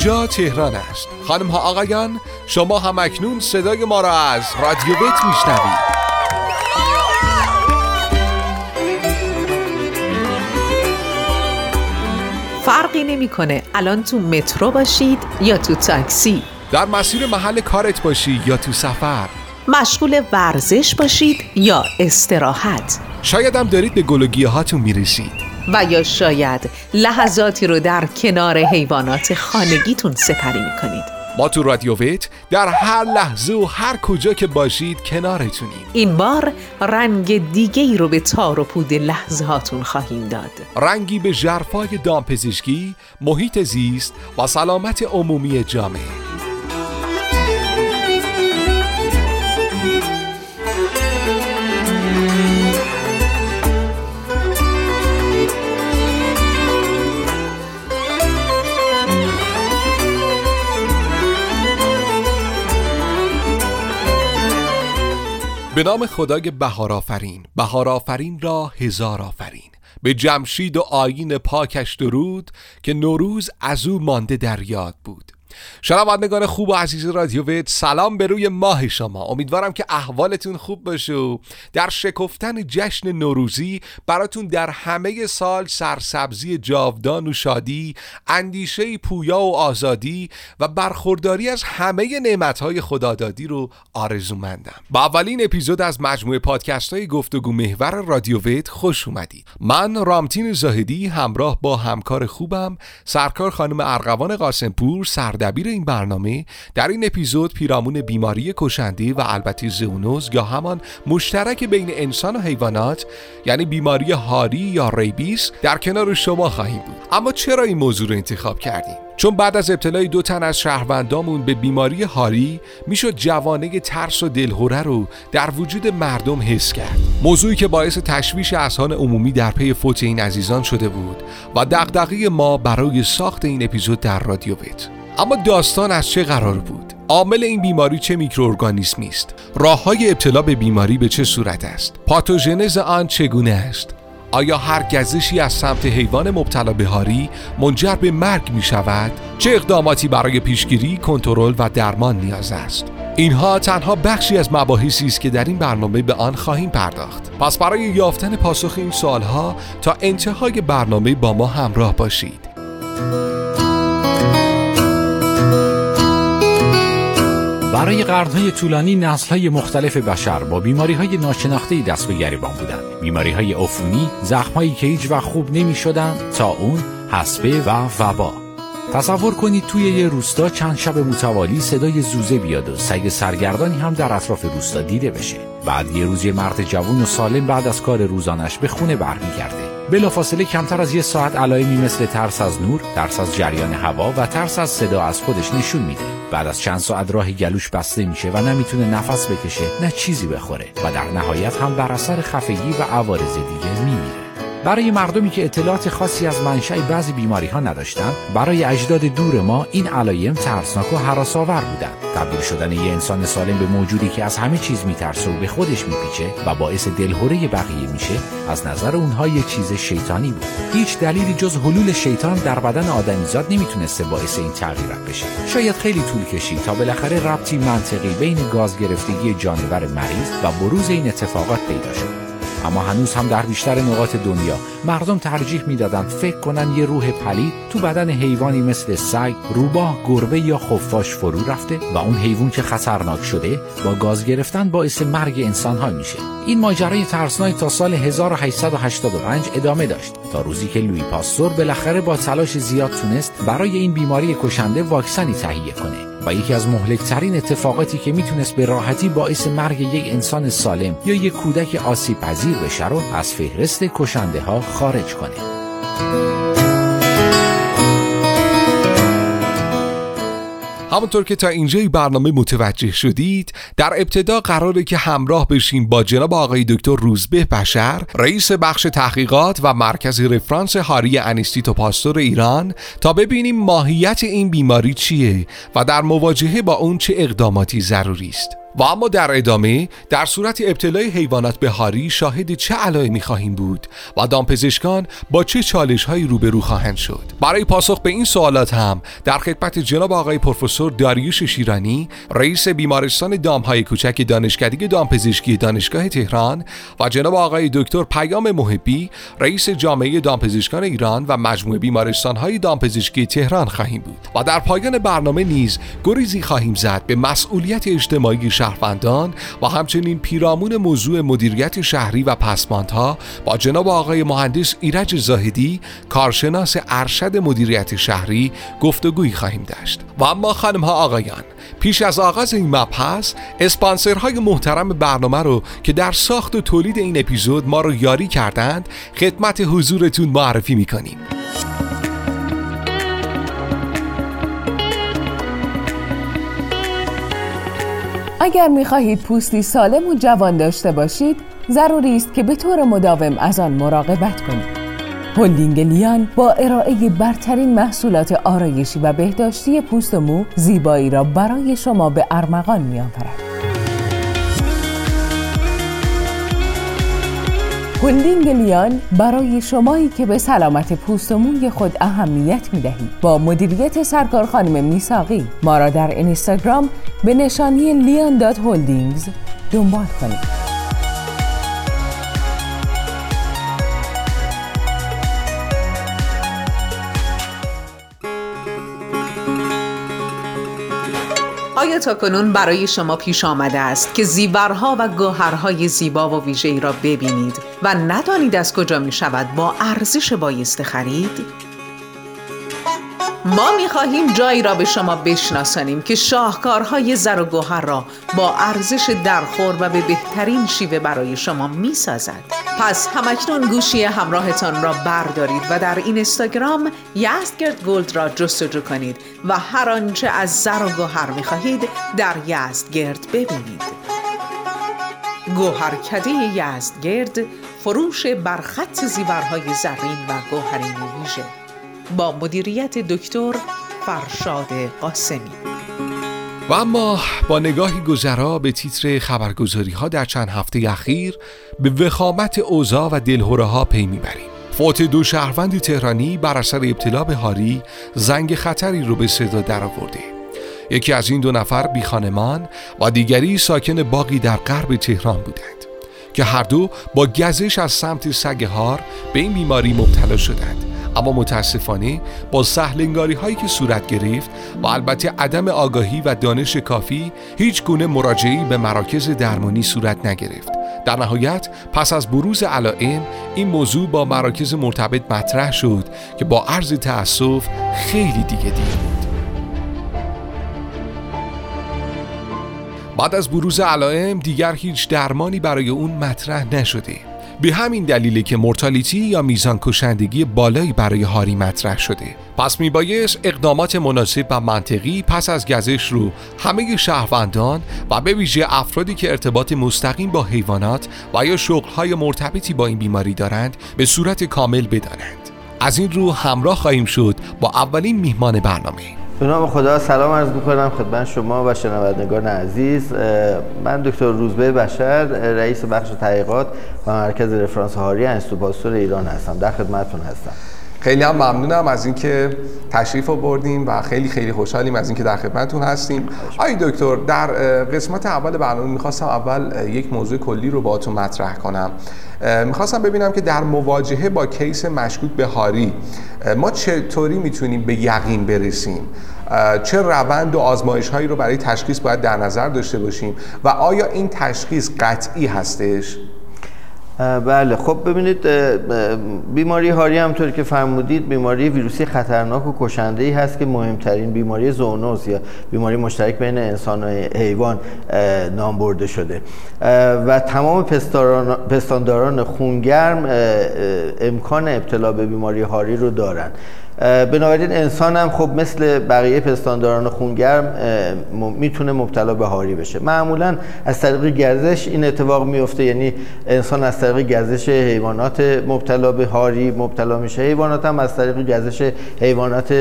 اینجا تهران است. خانم ها آقایان شما هم اکنون صدای ما را از رادیو بیت میشنوید. فرقی نمی‌کنه. الان تو مترو باشید یا تو تاکسی. در مسیر محل کارت باشی یا تو سفر. مشغول ورزش باشید یا استراحت. شاید هم دارید به گلوگیه هاتون می‌رسید. و یا شاید لحظاتی رو در کنار حیوانات خانگیتون سپری می‌کنید. ما تو رادیو ویت در هر لحظه و هر کجا که باشید کنارتونیم. این بار رنگ دیگه ای رو به تار و پود لحظه هاتون خواهیم داد. رنگی به جرفای دامپزشکی، محیط زیست و سلامت عمومی جامعه. به نام خدای بهار آفرین بهار آفرین را هزار آفرین به جمشید و آین پاکش درود که نوروز از او مانده در یاد بود. شنوندگان خوب و عزیز رادیو وید سلام به روی ماه شما. امیدوارم که احوالتون خوب باشه و در شکفتن جشن نوروزی براتون در همه سال سرسبزی جاودان و شادی اندیشه پویا و آزادی و برخورداری از همه نعمتهای خدادادی رو آرزومندم. با اولین اپیزود از مجموعه پادکست های گفتگو محور رادیو وید خوش اومدید. من رامتین زاهدی همراه با همکار خوبم سرکار خانم ارغوان قاسمپور سرد دبیر این برنامه در این اپیزود پیرامون بیماری کشنده و البته زئونوز یا همان مشترک بین انسان و حیوانات یعنی بیماری هاری یا ریبیس در کنار شما خواهیم بود. اما چرا این موضوع رو انتخاب کردیم؟ چون بعد از ابتلای دو تن از شهروندامون به بیماری هاری می‌شد جوانه ترس و دلهوره رو در وجود مردم حس کرد. موضوعی که باعث تشویش اذهان عمومی در پی فوت این عزیزان شده بود و دغدغه ما برای ساخت این اپیزود در رادیو بیت اما داستان از چه قرار بود؟ عامل این بیماری چه میکروارگانیسمی است؟ راه های ابتلا به بیماری به چه صورت است؟ پاتوژنز آن چگونه است؟ آیا هر گزشی از سمت حیوان مبتلا به هاری منجر به مرگ می شود؟ چه اقداماتی برای پیشگیری، کنترل و درمان نیاز است؟ اینها تنها بخشی از مباحثی است که در این برنامه به آن خواهیم پرداخت. پس برای یافتن پاسخ این سوالها تا انتهای برنامه با ما همراه باشید. برای قرنهای طولانی نسلهای مختلف بشر با بیماری های ناشناخته دست به گریبان بودند. بیماری های عفونی زخمهایی که هیچ وقت خوب نمی شدن تا اون حسبه و وبا. تصور کنید توی یه روستا چند شب متوالی صدای زوزه بیاد و سگ سرگردانی هم در اطراف روستا دیده بشه. بعد یه روز یه مرد جوون و سالم بعد از کار روزانش به خونه برمیگرده. بلافاصله کمتر از یه ساعت علائمی مثل ترس از نور، ترس از جریان هوا و ترس از صدا از خودش نشون میده. بعد از چند ساعت راه گلوش بسته میشه و نمی‌تونه نفس بکشه، نه چیزی بخوره و در نهایت هم بر اثر خفگی و عوارض دیگه میمیره. برای مردمی که اطلاعات خاصی از منشأ بعضی بیماری ها نداشتند برای اجداد دور ما این علایم ترسناک و حراسآور بودند. تبدیل شدن یه انسان سالم به موجودی که از همه چیز میترسه و به خودش میپیچه و باعث دلهوره بقیه میشه از نظر اونها یه چیز شیطانی بود. هیچ دلیلی جز حلول شیطان در بدن آدمیزاد نمی‌تونسته باعث این تغییرات بشه. شاید خیلی طول کشید تا بالاخره ربطی منطقی بین گاز گرفتگی جانور مریض و بروز این اتفاقات پیدا شد. اما هنوز هم در بیشتر نقاط دنیا مردم ترجیح می‌دادند فکر کنن یه روح پلید تو بدن حیوانی مثل سگ، روباه، گربه یا خفاش فرو رفته و اون حیوان که خطرناک شده با گاز گرفتن باعث مرگ انسان ها میشه. این ماجرای ترسناک تا سال 1885 ادامه داشت. تا روزی که لوی پاستور بالاخره با تلاش زیاد تونست برای این بیماری کشنده واکسنی تهیه کنه. و یکی از مهلکترین اتفاقاتی که می‌تونست به راحتی باعث مرگ یک انسان سالم یا یک کودک آسیب پذیر بشه رو از فهرست کشنده ها خارج کنه. همونطور که تا اینجای برنامه متوجه شدید در ابتدا قراره که همراه بشیم با جناب آقای دکتر روزبه بشر رئیس بخش تحقیقات و مرکز رفرانس هاری انیستیتو پاستور ایران تا ببینیم ماهیت این بیماری چیه و در مواجهه با اون چه اقداماتی ضروری است. و اما در ادامه در صورت ابتلای حیوانات به هاری شاهد چه علائمی خواهیم بود و دامپزشکان با چه چالش هایی روبرو خواهند شد؟ برای پاسخ به این سوالات هم در خدمت جناب آقای پروفسور داریوش شیرانی رئیس بیمارستان دامهای کوچک دانشکده دامپزشکی دانشگاه تهران و جناب آقای دکتر پیام محبی رئیس جامعه دامپزشکان ایران و مجموعه بیمارستان های دامپزشکی تهران خواهیم بود. و در پایان برنامه نیز گریزی خواهیم زد به مسئولیت اجتماعی شهروندان و همچنین پیرامون موضوع مدیریت شهری و پسماندها با جناب آقای مهندس ایرج زاهدی کارشناس ارشد مدیریت شهری گفتگویی خواهیم داشت. و اما خانم ها آقایان پیش از آغاز این مبحث اسپانسرهای محترم برنامه رو که در ساخت و تولید این اپیزود ما رو یاری کردند خدمت حضورتون معرفی می‌کنیم. اگر می‌خواهید پوستی سالم و جوان داشته باشید ضروری است که به طور مداوم از آن مراقبت کنید. هلدینگ لیان با ارائه برترین محصولات آرایشی و بهداشتی پوست و مو زیبایی را برای شما به ارمغان میآورد. هلدینگ لیان برای شمایی که به سلامت پوست و موی خود اهمیت می دهید با مدیریت سرکار خانم میساقی ما را در اینستاگرام به نشانی لیان dot holdings دنبال کنید. آیا تا کنون برای شما پیش آمده است که زیورها و گوهرهای زیبا و ویژه‌ای را ببینید و ندانید از کجا می شود با ارزش بایسته خرید؟ ما می خواهیم جایی را به شما بشناسانیم که شاهکارهای زر و گوهر را با ارزش درخور و به بهترین شیوه برای شما می سازد. پس همکنون گوشی همراهتان را بردارید و در این استاگرام یزدگرد گلد را جستجو کنید و هر آنچه از زر و گوهر می خواهید در یزدگرد ببینید. گوهرکده یزدگرد فروش برخط زیورهای زرین و گوهرین ویژه با مدیریت دکتر فرشاد قاسمی. و اما با نگاهی گذرا به تیتر خبرگزاری ها در چند هفته اخیر به وخامت اوضاع و دلهوره ها پی می‌بریم. فوت دو شهروند تهرانی بر اثر ابتلا به هاری زنگ خطری رو به صدا درآورده. یکی از این دو نفر بی خانمان و دیگری ساکن باقی در غرب تهران بودند که هر دو با گزش از سمت سگ هار به این بیماری مبتلا شدند. اما متاسفانه با سهلنگاری هایی که صورت گرفت و البته عدم آگاهی و دانش کافی هیچ گونه مراجعی به مراکز درمانی صورت نگرفت. در نهایت پس از بروز علائم این موضوع با مراکز مرتبط مطرح شد که با عرض تأسف خیلی دیگه دیر بود. بعد از بروز علائم دیگر هیچ درمانی برای اون مطرح نشده. به همین دلیله که مورتالیتی یا میزان کشندگی بالایی برای هاری مطرح شده. پس میبایست اقدامات مناسب و منطقی پس از گزش رو همه شهروندان و به ویژه افرادی که ارتباط مستقیم با حیوانات و یا شغلهای مرتبطی با این بیماری دارند به صورت کامل بدانند. از این رو همراه خواهیم شد با اولین میهمان برنامه. به نام خدا سلام عرض می‌کنم خدمت شما و شنوندگان عزیز. من دکتر روزبه بشر رئیس بخش تحقیقات و مرکز رفرانس هاری انستو ایران هستم. در خدمتتون هستم. خیلی هم ممنونم از اینکه تشریف رو بردیم و خیلی خیلی خوشحالیم از اینکه در خدمتتون هستیم. آی دکتر در قسمت اول برنامه می‌خواستم اول یک موضوع کلی رو باهاتون مطرح کنم. می‌خواستم ببینم که در مواجهه با کیس مشکوک به هاری ما چطوری می‌تونیم به یقین برسیم چه روند و آزمایش هایی رو برای تشخیص باید در نظر داشته باشیم و آیا این تشخیص قطعی هستش؟ بله. خب ببینید بیماری هاری همطور که فرمودید بیماری ویروسی خطرناک و کشنده ای هست که مهمترین بیماری زونوز یا بیماری مشترک بین انسان و حیوان نام برده شده. و تمام پستانداران خونگرم امکان ابتلا به بیماری هاری رو دارند بنابراین انسان هم خب مثل بقیه پستانداران خونگرم می‌تونه مبتلا به هاری بشه. معمولا از طریق گزش این اتفاق میفته یعنی انسان از طریق گزش حیوانات مبتلا به هاری مبتلا میشه. حیوانات هم از طریق گزش حیوانات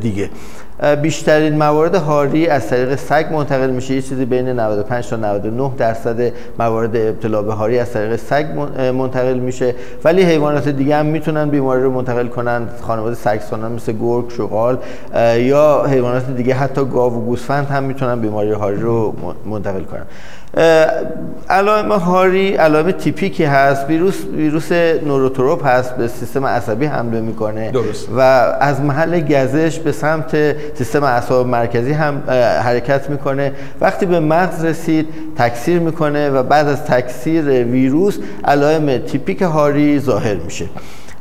دیگه. بیشترین موارد هاری از طریق سگ منتقل میشه. یه چیزی بین 95 تا 99 درصد موارد ابتلا به هاری از طریق سگ منتقل میشه. ولی حیوانات دیگه هم می‌تونن بیماری رو منتقل کنن. خانواده سگسانان مثل گرگ شغال یا حیوانات دیگه حتی گاو و گوسفند هم می‌تونن بیماری هاری رو منتقل کنن. علائم هاری علائم تیپیکی هست ویروس ویروس نوروتروپ هست به سیستم عصبی حمله می‌کنه. درست. و از محل گزش به سمت سیستم اعصاب مرکزی هم حرکت می‌کنه. وقتی به مغز رسید تکثیر می‌کنه و بعد از تکثیر ویروس علائم تیپیک هاری ظاهر میشه.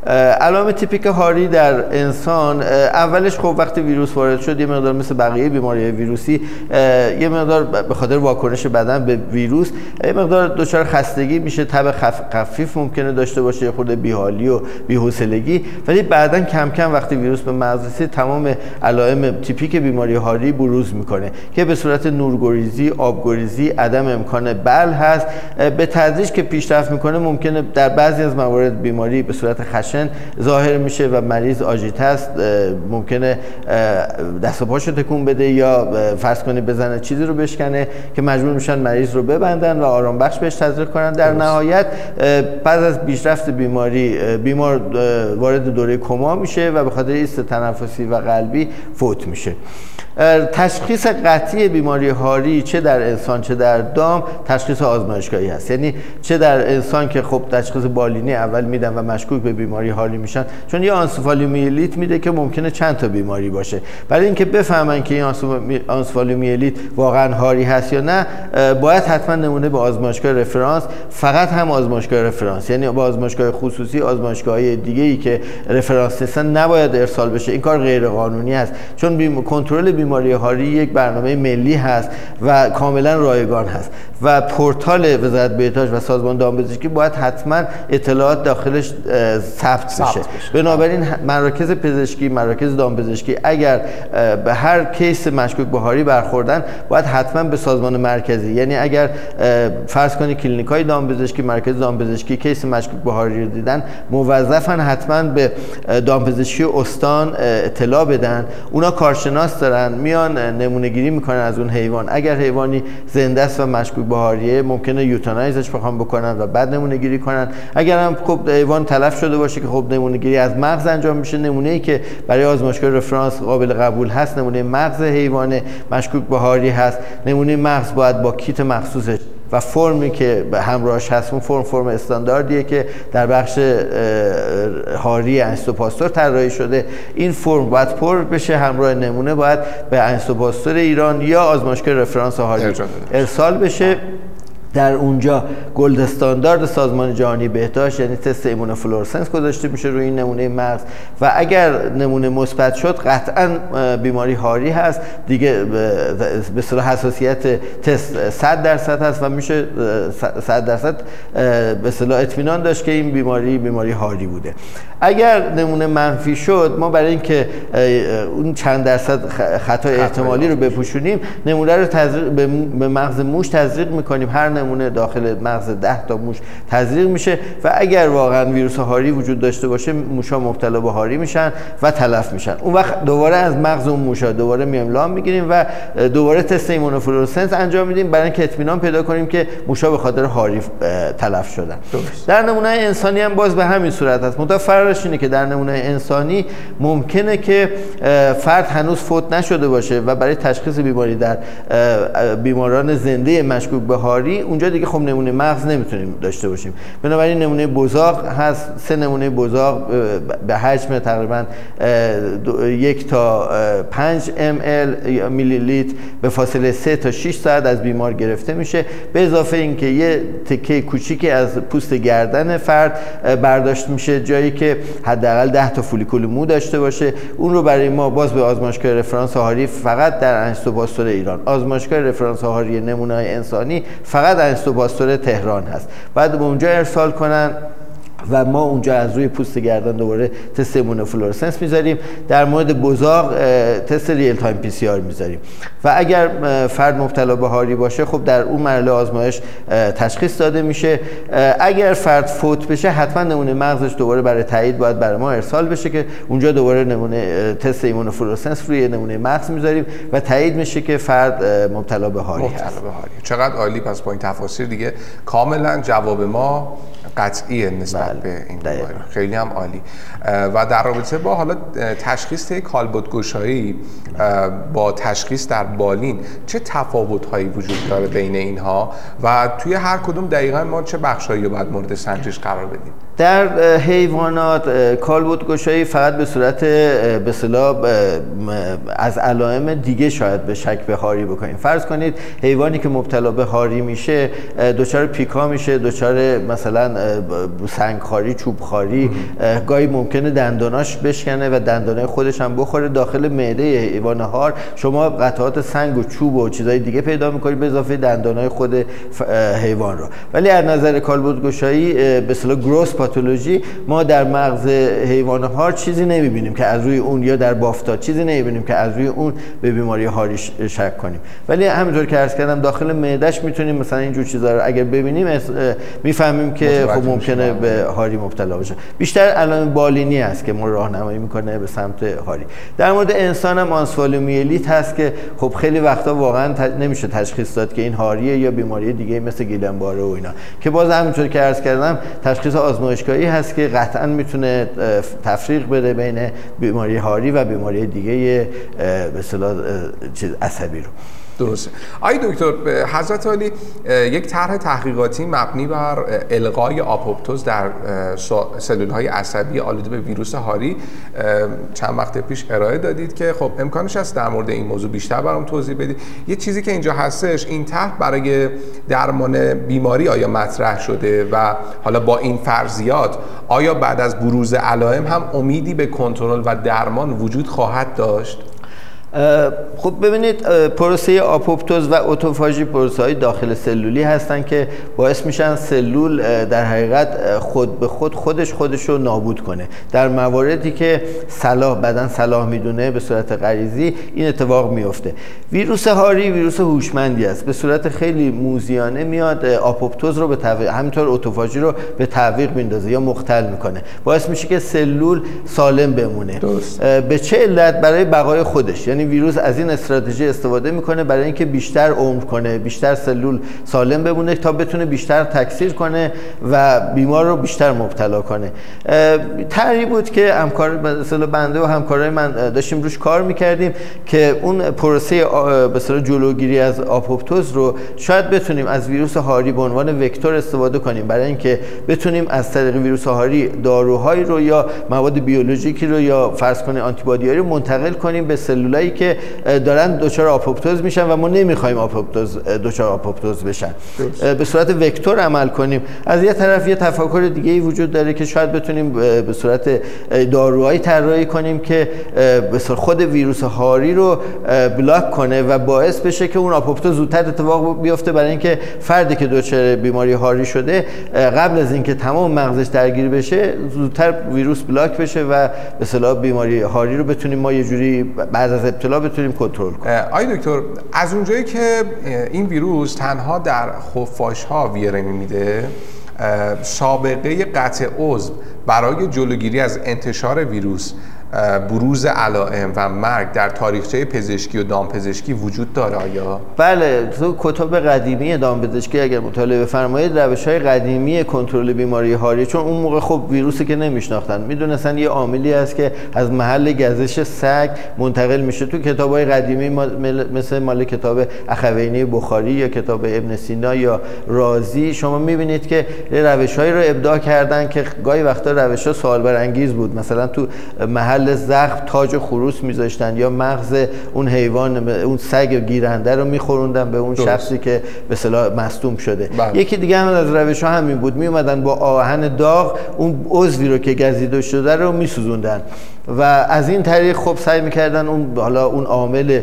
علائم تیپیک هاری در انسان اولش خب وقتی ویروس وارد شد یه مقدار مثل بقیه بیماری ویروسی یه مقدار به خاطر واکنش بدن به ویروس یه مقدار دچار خستگی میشه تب خفیف ممکنه داشته باشه خود بیحالی و بی‌حوصلگی. ولی بعدا کم کم وقتی ویروس به مغز تمام علائم تیپیک بیماری هاری بروز می‌کنه که به صورت نورگریزی آبگریزی عدم امکان بل هست. به تدریج که پیشرفت می‌کنه ممکنه در بعضی از موارد بیماری به صورت خشن ظاهر میشه و مریض آژیت است ممکنه دست و پاشو تکون بده یا فرض کنید بزنه چیزی رو بشکنه که مجبور میشن مریض رو ببندن و آرام بخش بهش تزریق کنن. در نهایت بعد از پیشرفت بیماری بیمار وارد دوره کما میشه و به خاطر ایست تنفسی و قلبی فوت میشه. تشخیص قطعی بیماری هاری چه در انسان چه در دام تشخیص آزمایشگاهی هست. یعنی چه در انسان که خب تشخیص بالینی اول میدن و مشکوک به بیماری هاری میشن چون یه آنسفالیومیلیت میده که ممکنه چند تا بیماری باشه. برای اینکه بفهمن که این آنسفالیومیلیت واقعا هاری هست یا نه باید حتما نمونه به آزمایشگاه رفرانس. فقط هم آزمایشگاه رفرانس. یعنی با آزمایشگاه خصوصی آزمایشگاه دیگه ای که رفرانس نیستن نباید ارسال بشه. این کار غیر قانونی است چون کنترل بیماری هاری یک برنامه ملی هست و کاملا رایگان هست و پورتال وزارت بهداشت و سازمان دامپزشکی باید حتما اطلاعات داخلش ثبت بشه. بنابراین مراکز پزشکی مراکز دامپزشکی اگر به هر case مشکوک به هاری برخوردن باید حتما به سازمان مرکزی. یعنی اگر فرض کنید کلینیک های دامپزشکی مرکز دامپزشکی case مشکوک به هاری رو دیدن موظفن حتما به دامپزشکی استان اطلاع بدن. اونا کارشناس دارن میان نمونه گیری می‌کنن از اون حیوان. اگر حیوانی زنده است و مشکوک به هاریه ممکنه یوتانایزش بخوام بکنن و بعد نمونه گیری کنن. اگر هم خب حیوان تلف شده باشه که خب نمونه گیری از مغز انجام میشه نمونه ای که برای آزمایشگاه رفرانس قابل قبول هست نمونه مغز حیوان مشکوک به هاری هست. نمونه مغز باید با کیت مخصوصش و فرمی که به همراهش هست اون فرم فرم استانداردیه که در بخش هاری انستیتو پاستور طراحی شده. این فرم باید پر بشه همراه نمونه باید به انستیتو پاستور ایران یا آزمایشگاه رفرانس هاری ارسال بشه. در اونجا gold standard سازمان جهانی بهداشت یعنی تست immunofluorescence گذاشته میشه روی این نمونه مغز. و اگر نمونه مثبت شد قطعا بیماری هاری هست. دیگه به صورت حساسیت تست 100 درصد هست و میشه 100 درصد به اصطلاح اطمینان داشت که این بیماری بیماری هاری بوده. اگر نمونه منفی شد ما برای اینکه اون چند درصد خطای احتمالی رو بپوشونیم نمونه رو به مغز موش تزریق می‌کنیم. هر نمونه داخل مغز 10 تا موش تزریق میشه و اگر واقعا ویروس هاری وجود داشته باشه موشا مبتلا به هاری میشن و تلف میشن. اون وقت دوباره از مغز اون موشا دوباره میایم لام می‌گیریم و دوباره تست ایمونوفلورسنس انجام میدیم. برای اینکه اطمینان پیدا کنیم که موشا به خاطر هاری تلف شدن. در نمونه انسانی هم باز به همین صورت است. منتها فرقش اینه که در نمونه انسانی ممکنه که فرد هنوز فوت نشده باشه و برای تشخیص بیماری در بیماران زنده مشکوک به هاری اونجا دیگه خب نمونه مغز نمی‌تونیم داشته باشیم. بنابراین نمونه بزاق هست. سه نمونه بزاق به حجم تقریبا یک تا پنج ام ال میلی لیتر به فاصله سه تا 6 ساعت از بیمار گرفته میشه. به اضافه اینکه یه تکه کوچیکی از پوست گردن فرد برداشت میشه. جایی که حداقل 10 تا فولیکول مو داشته باشه. اون رو برای ما باز به آزمایشگاه رفرانس هاری فقط در انستوباستور ایران. آزمایشگاه رفرانس هاری نمونه انسانی فقط انستوباستور تهران هست. بعد به اونجا ارسال کنن. و ما اونجا از روی پوست گردن دوباره تست fluorescence می‌ذاریم. در مورد بزاق تست real-time PCR می‌ذاریم. و اگر فرد مبتلا به هاری باشه خب در اون مرحله آزمایش تشخیص داده میشه. اگر فرد فوت بشه حتما نمونه مغزش دوباره برای تایید باید برای ما ارسال بشه که اونجا دوباره نمونه تست fluorescence روی نمونه مغز می‌ذاریم و تایید میشه که فرد مبتلا به هاری مبتلا به هاری. چقدر عالی. پس با این تفاصیل دیگه کاملا جواب ما قطعیه نسبت بله. به این بیماری خیلی هم عالی. و در رابطه با حالا تشخیص کالبد گشایی با تشخیص در بالین چه تفاوت هایی وجود داره بین اینها؟ و توی هر کدوم دقیقا ما چه بخشهایی رو باید مورد سنجش قرار بدیم؟ در حیوانات کالبد گشایی فقط به صورت به از علائم دیگه شاید به شک به هاری بکنیم. فرض کنید حیوانی که مبتلا به هاری میشه دچار پیکا میشه دچار مثلا سنگخاری چوبخاری گاهی ممکنه دنداناش بشکنه و دندانه خودش هم بخوره داخل معده حیوان هار. شما قطعات سنگ و چوب و چیزهای دیگه پیدا می‌کنید به اضافه دندانای خود حیوان رو. ولی از نظر کالبد گشایی به اصطلاح گروس پاتولوژی ما در مغز حیوان هار چیزی نمی‌بینیم که از روی اون یا در بافتات چیزی نمی‌بینیم که از روی اون به بیماری هاری شک کنیم. ولی همینطور که عرض کردم داخل معدهش می‌تونیم مثلا اینجور چیزا رو اگر ببینیم می‌فهمیم که خب ممکنه به هاری مبتلا بشه. بیشتر علائم بالینی است که ما راهنمایی می‌کنه به سمت هاری در مورد انسان هم آنسفالومیلیت هست که خب خیلی وقتا واقعا نمیشه تشخیص داد که این هاریه یا بیماری دیگه مثل گیلنباره و اینا. که باز همینطور که عرض کردم تشخیص آزمایشگاهی هست که قطعا می‌تونه تفریق بده بین بیماری هاری و بیماری دیگه به اصطلاح چیز عصبی رو. درسته. آی دکتر حضرت علی یک طرح تحقیقاتی مبنی بر القای آپوپتوز در سلول های عصبی آلوده به ویروس هاری چند وقت پیش ارائه دادید که خب امکانش هست در مورد این موضوع بیشتر برام توضیح بدید. یه چیزی که اینجا هستش این طرح برای درمان بیماری آیا مطرح شده و حالا با این فرضیات آیا بعد از بروز علائم هم امیدی به کنترل و درمان وجود خواهد داشت؟ خب ببینید پروسه آپوپتوز و اوتوفاژی پروسه های داخل سلولی هستن که باعث میشن سلول در حقیقت خود به خود خودش خودش رو نابود کنه. در مواردی که صلاح بدن صلاح می‌دونه به صورت غریزی این اتفاق میفته ویروس هاری ویروس هوشمندی است. به صورت خیلی موزیانه میاد آپوپتوز رو به تعویق همینطور اوتوفاژی رو به تعویق میندازه یا مختل می‌کنه. باعث میشه که سلول سالم بمونه. به چه علت؟ برای بقای خودش. یعنی ویروس از این استراتژی استفاده می‌کنه برای اینکه بیشتر عمر کنه بیشتر سلول سالم بمونه تا بتونه بیشتر تکثیر کنه و بیمار رو بیشتر مبتلا کنه. طرحی بود که همکار مثلا بنده و همکارای من داشتیم روش کار می‌کردیم که اون پروسه به جلوگیری از آپوپتوز رو شاید بتونیم از ویروس هاری به عنوان وکتور استفاده کنیم. برای اینکه بتونیم از طریق ویروس هاری داروهایی رو یا مواد بیولوژیکی رو یا فرض کنید آنتی رو منتقل کنیم به سلولایی که دارن دچار آپوپتوز میشن و ما نمی‌خوایم آپوپتوز دچار آپوپتوز بشن. به صورت vector عمل کنیم. از یه طرف یه تفکر دیگه ای وجود داره که شاید بتونیم به صورت داروهایی طراحی کنیم که به خود ویروس هاری رو block کنه و باعث بشه که اون آپوپتوز زودتر اتفاق بیفته. برای اینکه فردی که دچار بیماری هاری شده قبل از اینکه تمام مغزش درگیر بشه زودتر ویروس block بشه و به بیماری هاری رو بتونیم ما یه جوری بعد از ابتلا بتونیم کنترل کنیم. آی دکتر از اونجایی که این ویروس تنها در خفاش ها ویره میده سابقه قطع عضو برای جلوگیری از انتشار ویروس بروز علائم و مرگ در تاریخچه پزشکی و دامپزشکی وجود داره آیا؟ بله تو کتاب قدیمی دامپزشکی اگر مطالعه بفرمایید روش های قدیمی کنترل بیماری هاری چون اون موقع خب ویروسی که نمیشناختن. می‌دونستن یه عاملی است که از محل گزش سگ منتقل میشه تو کتاب های قدیمی مثل مال کتاب اخوینی بخاری یا کتاب ابن سینا یا رازی. شما می‌بینید که روش رو ابداع کردن که گاهی وقتا روش ها سوال برانگیز بود. مثلا تو محل محل زخم تاج خروس میذاشتن یا مغز اون حیوان اون سگ گیرنده رو میخوروندن به اون شخصی که به صلاح مصدوم شده. بله. یکی دیگه هم از روش ها همین بود. میومدن با آهن داغ اون عضوی رو که گزیده شده رو میسوزوندن. و از این طریق خب سعی می‌کردن اون حالا اون عامل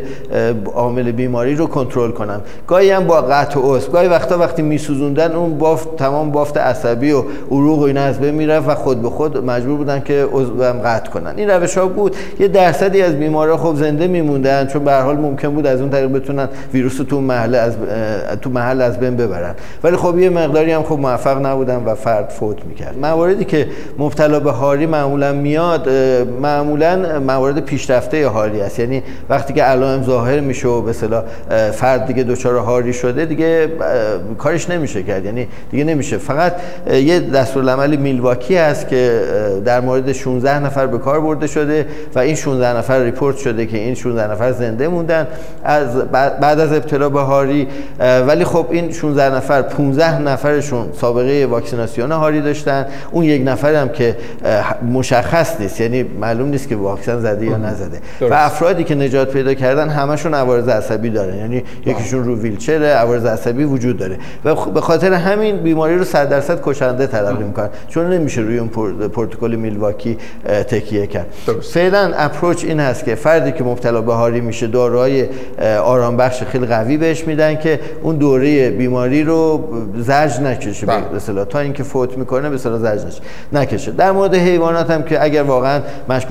عامل بیماری رو کنترل کنن. گاهی هم با قطع و گاهی وقتا وقتی میسوزوندن اون بافت تمام بافت عصبی و عروق و اینا از بین می‌رفت و خود به خود مجبور بودن که عضوم قطع کنن. این روش ها بود. یه درصدی از بیمارا خب زنده میموندن چون به حال ممکن بود از اون طریق بتونن ویروس تو محل از تو محل از بین ببرن. ولی خب یه مقداری هم خب موفق نبودن و فرد فوت می‌کرد. مواردی که مبتلا به هاری معمولا میاد معمولا موارد پیشرفته هاری است. یعنی وقتی که علائم ظاهر میشه و به اصطلاح فرد دیگه دچار هاری شده دیگه کارش نمیشه کرد. یعنی دیگه نمیشه. فقط یه دستورالعمل میلواکی هست که در مورد 16 نفر به کار برده شده و این 16 نفر ریپورت شده که این 16 نفر زنده موندن. از بعد از ابتلا به هاری ولی خب این 16 نفر 15 نفرشون سابقه واکسیناسیون هاری داشتن. اون یک نفر هم که مشخص نیست. یعنی معلوم نیست که واکسن زده یا نزده. و افرادی که نجات پیدا کردن همشون عوارض عصبی دارن. یعنی یکیشون رو ویلچره عوارض عصبی وجود داره. و به خاطر همین بیماری رو 100 درصد کشنده تلقی می‌کنن. چون نمیشه روی اون پروتکل میلواکی تکیه کرد. فعلا اپروچ این هست که فردی که مبتلا به هاری میشه داروهای آرام بخش خیلی قوی بهش میدن که اون دوره بیماری رو زرج نکشه به بله. تا اینکه فوت می‌کنه به اصطلاح زرج نکشه. در مورد حیوانات هم که اگر واقعا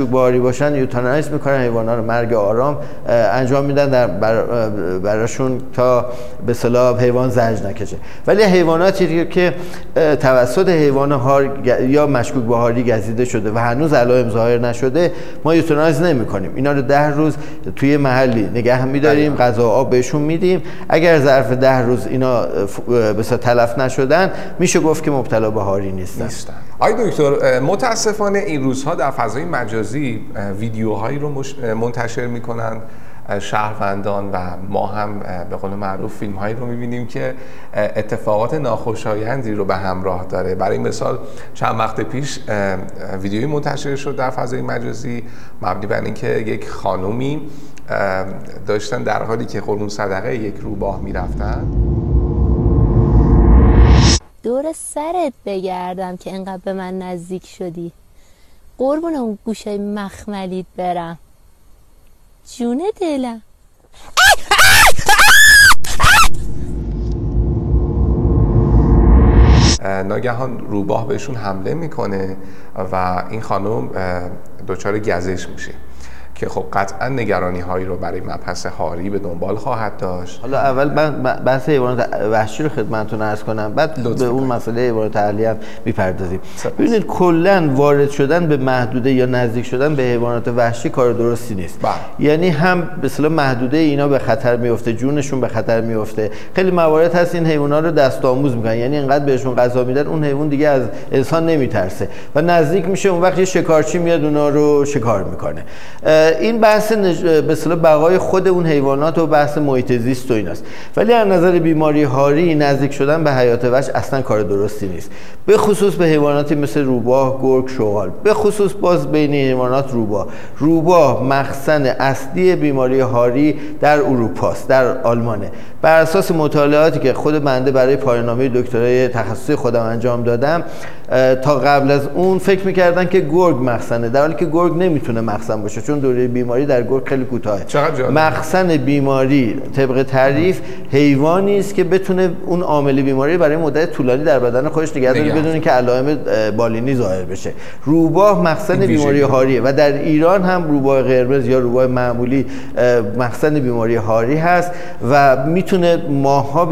مشکوک به هاری باشن یوتانایز می‌کنن حیوانات رو مرگ آرام انجام میدن در براشون تا به اصطلاح حیوان زرج نکشه. ولی حیواناتی که توسط حیوان هار یا مشکوک به هاری گزیده شده و هنوز علائم ظاهر نشده ما یوتانایز نمی‌کنیم. اینا رو ده روز توی محلی نگه میداریم غذا آب بهشون میدیم. اگر ظرف ده روز اینا به تلف نشدن میشه گفت که مبتلا به هاری نیستن. نیستن. آی دکتر متاسفانه این روزها در فضای مجازی ویدیوهایی رو منتشر می‌کنن شهروندان و ما هم به قول معروف فیلم هایی رو می‌بینیم که اتفاقات ناخوشایندی رو به همراه داره. برای مثال چند وقت پیش ویدیویی منتشر شد در فضای مجازی مبنی بر اینکه یک خانومی داشتن در حالی که قرون صدقه یک روباه می‌رفتن. دور سرت بگردم که انقدر به من نزدیک شدی. قربون اون گوشه مخملیت برم. جون دلم. ناگهان روباه بهشون حمله می‌کنه و این خانم دچار گزش میشه. که خب قطعا نگرانی هایی رو برای مبحث هاری به دنبال خواهد داشت. حالا اول من بحث حیوانات وحشی رو خدمتتون عرض کنم. بعد به اون مسئله حیوانات اهلی هم می‌پردازیم. ببینید کلا وارد شدن به محدوده یا نزدیک شدن به حیوانات وحشی کار درستی نیست. بله. یعنی هم به اصطلاح محدوده اینا به خطر میفته جونشون به خطر میفته خیلی موارد هست این حیوانات رو دست آموز می‌کنن. یعنی اینقدر بهشون غذا میدن اون حیوان دیگه از انسان نمیترسه. و نزدیک میشه اون وقت یه شکارچی میاد اونا رو شکار می‌کنه. این بحث نج... به بقای خود اون حیوانات و بحث محیط زیست و ایناست. ولی از نظر بیماری هاری نزدیک شدن به حیات وحش اصلا کار درستی نیست. به خصوص به حیواناتی مثل روباه گرگ شغال. به خصوص باز بین حیوانات روباه. روباه مخزن اصلی بیماری هاری در اروپاست در آلمانه. بر اساس مطالعاتی که خود بنده برای پایان‌نامه دکترای تخصصی خودم انجام دادم تا قبل از اون فکر می‌کردن که گرگ مخزنه. در حالی که گرگ نمی‌تونه مخزن باشه چون دوره بیماری در گرگ خیلی کوتاهه. مخزن بیماری طبق تعریف حیوانی است که بتونه اون عامل بیماری برای مدت طولانی در بدن خودش نگه داره بدون که علائم بالینی ظاهر بشه. روباه مخزن بیماری هاریه و در ایران هم روباه قرمز یا روباه معمولی مخزن بیماری هاری هست و می‌تونه ماها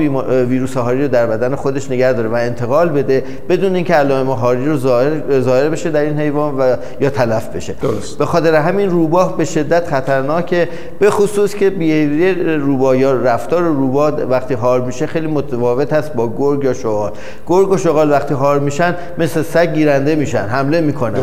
ویروس هاری رو در بدن خودش نگه داره و انتقال بده بدون اینکه علائم هاری رو ظاهر ظاهر بشه در این حیوان و یا تلف بشه. درست. به خاطر همین روباه به شدت خطرناکه به خصوص که بیهیویر روباه یا رفتار روباه وقتی هار میشه خیلی متفاوت هست با گرگ یا شغال. گرگ و شغال وقتی هار میشن مثل سگ گیرنده میشن حمله می‌کنن.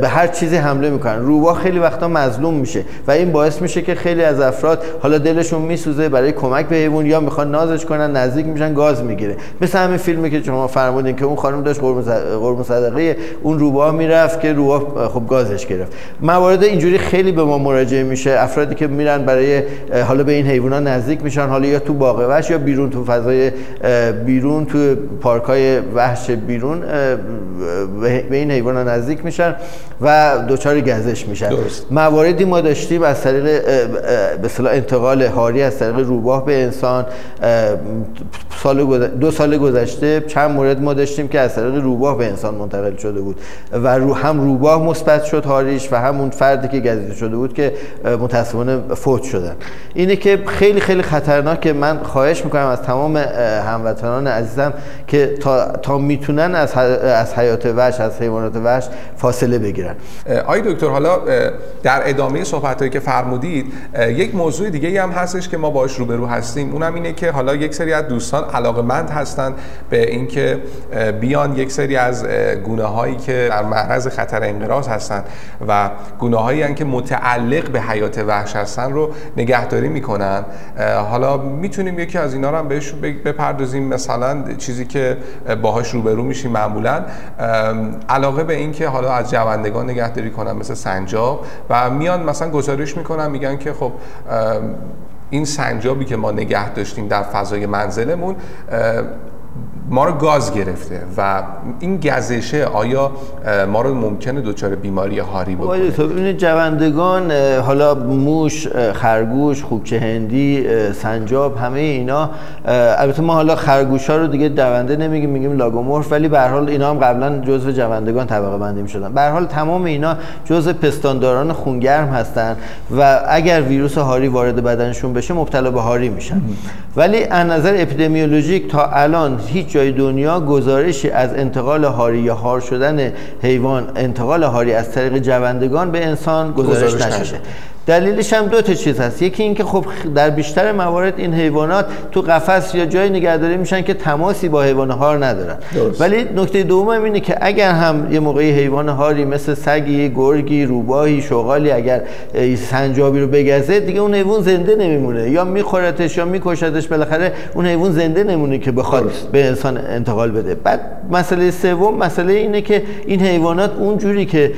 به هر چیزی حمله می‌کنن. روباه خیلی وقتا مظلوم میشه و این باعث میشه که خیلی از افراد حالا دلشون میسوزه برای کمک به حیوان یا می‌خوان نازش کنن نزدیک میشن گاز می‌گیره. مثل همین فیلمی که شما فرمودین که اون خانم داشت قرم صدقه اون روباه می‌رفت که روباه خب گازش گرفت. موارد اینجوری خیلی خیلی به ما مراجعه میشه. افرادی که میرن برای حالا به این حیوانات نزدیک میشن حالا یا تو باغ وحش یا بیرون تو فضای بیرون تو پارک های وحش بیرون به این حیوانات نزدیک میشن و دچار گزش میشن. درست. مواردی ما داشتیم از طریق به انتقال هاری از طریق روباه به انسان سال دو سال گذشته چند مورد ما داشتیم که از طریق روباه به انسان منتقل شده بود. و رو هم روباه مثبت شد هاریش و همون فردی که گزیده شده بود که متاسفانه فوت شدن اینه که خیلی خیلی خطرناکه. من خواهش می‌کنم از تمام هموطنان عزیزم که تا, تا می‌تونن از, از حیات وحش از حیوانات وحش فاصله بگیرن. آی دکتر حالا در ادامه صحبت که فرمودید یک موضوع دیگه هم هستش که ما باش روبرو هستیم. اونم اینه که حالا یک سری از دوستان علاقمند هستند به اینکه بیان یک سری از گونه هایی که در معرض خطر انقراض هستند و گونه هایی که متعلق به حیات وحش هستن رو نگهداری می‌کنن. حالا می‌تونیم یکی از اینا رو هم بهش بپردازیم. مثلا چیزی که باهاش روبرو میشیم معمولا علاقه به اینکه حالا از جوندگان نگهداری کنن مثل سنجاب و میان مثلا گزارش می‌کنن میگن که خب این سنجابی که ما نگه داشتیم در فضای منزلمون ما رو گاز گرفته و این گزشه آیا ما رو ممکنه دچار بیماری هاری بکنه؟ تو ببینید جوندگان حالا موش خرگوش خوکچه هندی سنجاب همه اینا البته ما حالا خرگوش ها رو دیگه دونده نمیگیم میگیم لاگومورف ولی به حال اینا هم قبلا جزو جوندگان طبقه بندی می‌شدن. به حال تمام اینا جزء پستانداران خونگرم هستن و اگر ویروس هاری وارد بدنشون بشه مبتلا به هاری میشن. ولی از نظر اپیدمیولوژیک تا الان هیچ جای دنیا گزارشی از انتقال هاری یا هار شدن حیوان انتقال هاری از طریق جوندگان به انسان گزارش, گزارش نشده. دلیلش هم دو تا چیز هست. یکی اینکه خب در بیشتر موارد این حیوانات تو قفس یا جای نگهداری میشن که تماسی با حیوان هار ندارن. ولی نکته دوم اینه که اگر هم یه موقعی حیوان هاری مثل سگی گرگی روباهی شغالی اگر سنجابی رو بگزه دیگه اون حیوان زنده نمیمونه. یا میخورتش یا میکشتش بالاخره اون حیوان زنده نمونه که بخواد به انسان انتقال بده. بعد مسئله سوم مسئله اینه که این حیوانات اونجوری که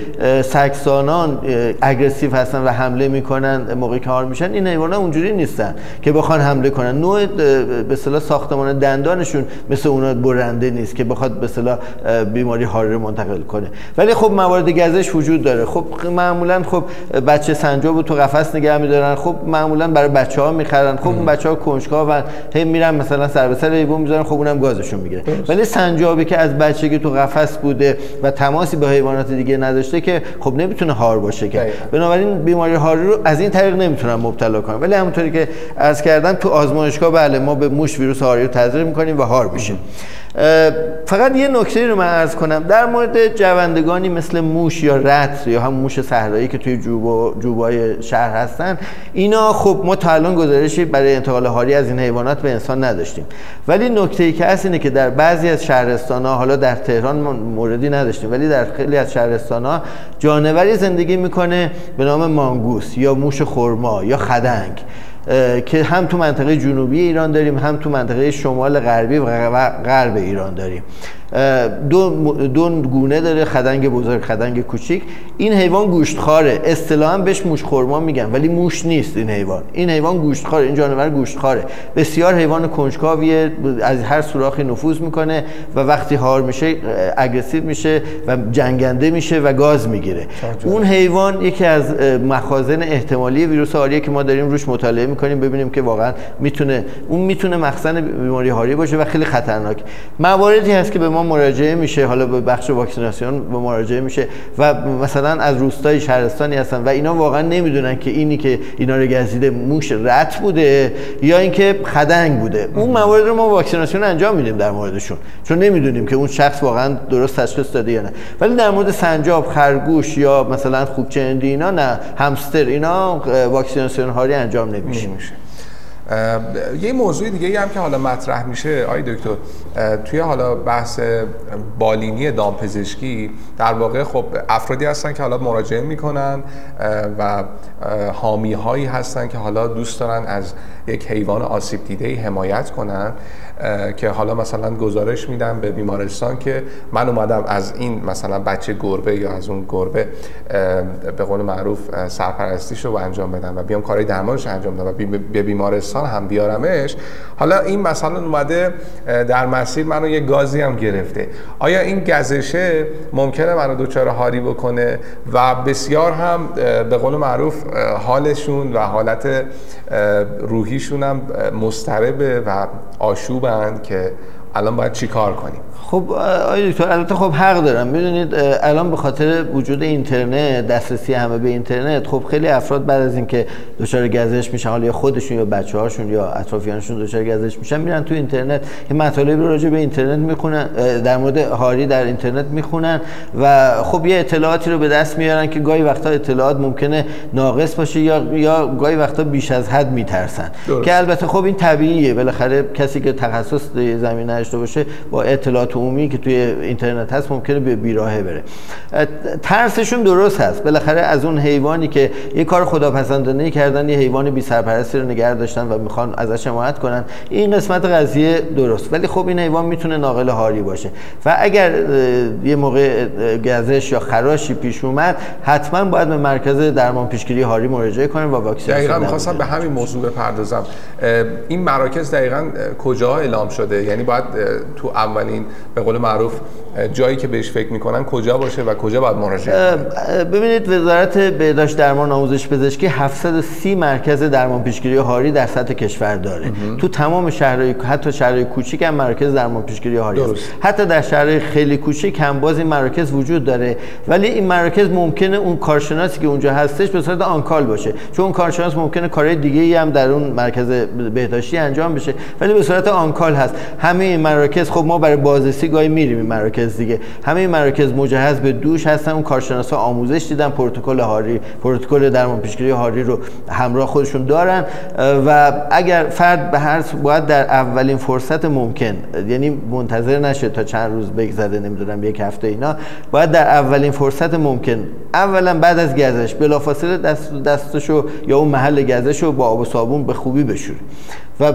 سگسانان اگریسیو هستن و حمله می‌کنن موقعی کار میشن این حیوانات اونجوری نیستن که بخوان حمله کنن. نوع به اصطلاح ساختمان دندانشون مثل اونا برنده نیست که بخواد به اصطلاح بیماری هاری رو منتقل کنه. ولی خب موارد گزش وجود داره. خب معمولا خب بچه سنجاب تو قفس نگه میدارن. خب معمولا برای بچه ها می‌خرن. خب اون بچه ها کنجکاون هی میرن مثلا سر به سر حیوان می‌ذارن. خب اونم گازشون می‌گیره. ولی سنجابی که از بچگی تو قفس بوده و تماسی با حیوانات دیگه نداشته که خب نمی‌تونه هار باشه که. بنابراین بیماری هاری رو از این طریق نمی‌تونن مبتلا کنن ولی همونطوری که از کردم تو آزمایشگاه بله ما به موش ویروس هاری رو تزریق می‌کنیم و هار میشیم. فقط یه نکته رو من عرض کنم. در مورد جوندگانی مثل موش یا رت یا هم موش صحرایی که توی جوبا جوبای شهر هستن اینا خب ما تا الان گزارشی برای انتقال هاری از این حیوانات به انسان نداشتیم. ولی نکته ای که هست اینه که در بعضی از شهرستان ها حالا در تهران موردی نداشتیم ولی در خیلی از شهرستان ها جانوری زندگی می‌کنه به نام مانگوس یا موش خرما یا خدنگ. که هم تو منطقه جنوبی ایران داریم هم تو منطقه شمال غربی و غرب ایران داریم. دو, دو گونه داره خدنگ بزرگ خدنگ کوچیک. این حیوان گوشتخواره. اصطلاحا بهش موش خورما میگن ولی موش نیست این حیوان. این حیوان گوشتخواره این جانور گوشتخواره. بسیار حیوان کنجکاویه از هر سوراخی نفوذ می‌کنه و وقتی هار میشه اگریسیو میشه و جنگنده میشه و گاز می‌گیره. اون حیوان یکی از مخازن احتمالی ویروس هاریه که ما داریم روش مطالعه می‌کنیم ببینیم که واقعا می‌تونه اون می‌تونه مخزن بیماری هاری باشه و خیلی خطرناک. مواردی هست که به ما مراجعه میشه حالا به بخش واکسیناسیون به مراجعه میشه و مثلا از روستای شهرستانی هستن و اینا واقعا نمی‌دونن که اینی که اینا رو گزیده موش رت بوده یا اینکه خدنگ بوده. اون موارد رو ما واکسیناسیون انجام میدیم در موردشون چون نمی‌دونیم که اون شخص واقعا درست تشخیص داده یا نه. ولی در مورد سنجاب خرگوش یا مثلا خوکچه اینا نه. همستر اینا واکسیناسیون هاری انجام نمیشه. یه موضوع دیگه هم که حالا مطرح میشه آی دکتر توی حالا بحث بالینی دامپزشکی در واقع خب افرادی هستن که حالا مراجعه می‌کنن و حامی هایی هستن که حالا دوست دارن از یک حیوان آسیب دیده حمایت کنن. که حالا مثلا گزارش میدم به بیمارستان که من اومدم از این مثلا بچه گربه یا از اون گربه به قول معروف سرپرستیش رو انجام بدم و بیام کارهای درمانش انجام بدم و به بیمارستان هم بیارمش. حالا این مثلا اومده در مسیر منو یه گازی هم گرفته. آیا این گزشه ممکنه منو دوچار هاری بکنه؟ و بسیار هم به قول معروف حالشون و حالت روحیشون هم مستربه و آشوبند که الان باید چی کار کنیم؟ خب آقای دکتر البته خب حق دارم. می‌دونید الان به خاطر وجود اینترنت دسترسی همه به اینترنت خب خیلی افراد بعد از اینکه دچار گزش میشن حالا یا خودشون یا بچه هاشون یا اطرافیانشون دچار گزش میشن میرن تو اینترنت یه مطالبی رو راجع به اینترنت می‌خونن در مورد هاری در اینترنت می‌خونن و خب یه اطلاعاتی رو به دست میارن که گاهی وقتا اطلاعات ممکنه ناقص باشه یا یا گاهی وقتا بیش از حد میترسن. که البته خب این طبیعیه. بالاخره کسی که تخصص زمینه داشته باشه با اطلاعات عمومی که توی اینترنت هست ممکنه به بیراهه بره. ترسشون درست هست. بالاخره از اون حیوانی که یه کار خداپسندانه کردن یه حیوان بی سرپرستی رو نگه داشتن و می‌خوان ازش حمایت کنن این قسمت قضیه درست. ولی خب این حیوان می‌تونه ناقل هاری باشه. و اگر یه موقع گزش یا خراشی پیش اومد حتما باید به مرکز درمان پیشگیری هاری مراجعه کنیم و واکسن دقیقاً می‌خواستم به همین موضوع بپردازم. این مراکز دقیقاً کجا اعلام شده؟ یعنی باید تو اولین به قول معروف جایی که بهش فکر می‌کنن کجا باشه و کجا باید مراجعه ببینید وزارت بهداشت درمان آموزش پزشکی 730 مرکز درمان پیشگیری هاری در سطح کشور داره. تو تمام شهرهای حتی شهرهای کوچیک هم مرکز درمان پیشگیری هاری هست. حتی در شهرهای خیلی کوچیک هم باز این مراکز وجود داره. ولی این مراکز ممکنه اون کارشناسی که اونجا هستش به صورت آنکال باشه. چون اون کارشناس ممکنه کارهای دیگه ای هم در اون مرکز بهداشتی انجام بشه. ولی به صورت آنکال هست. همه این مراکز خب ما برای بازرسی گاهی میریم این مراکز دیگه. همه این مراکز مجهز به دوش هستن. اون کارشناسا آموزش دیدن. پروتکل هاری پروتکل درمان پیشگیری هاری رو همراه خودشون دارن. و اگر فرد به هر باید در اولین فرصت ممکن یعنی منتظر نشه تا چند روز بگذره نمی‌دونم یک هفته اینا باید در اولین فرصت ممکن. اولا بعد از گزش بلافاصله دست دستشو یا اون محل گزشو با آب و صابون به خوبی بشوره. و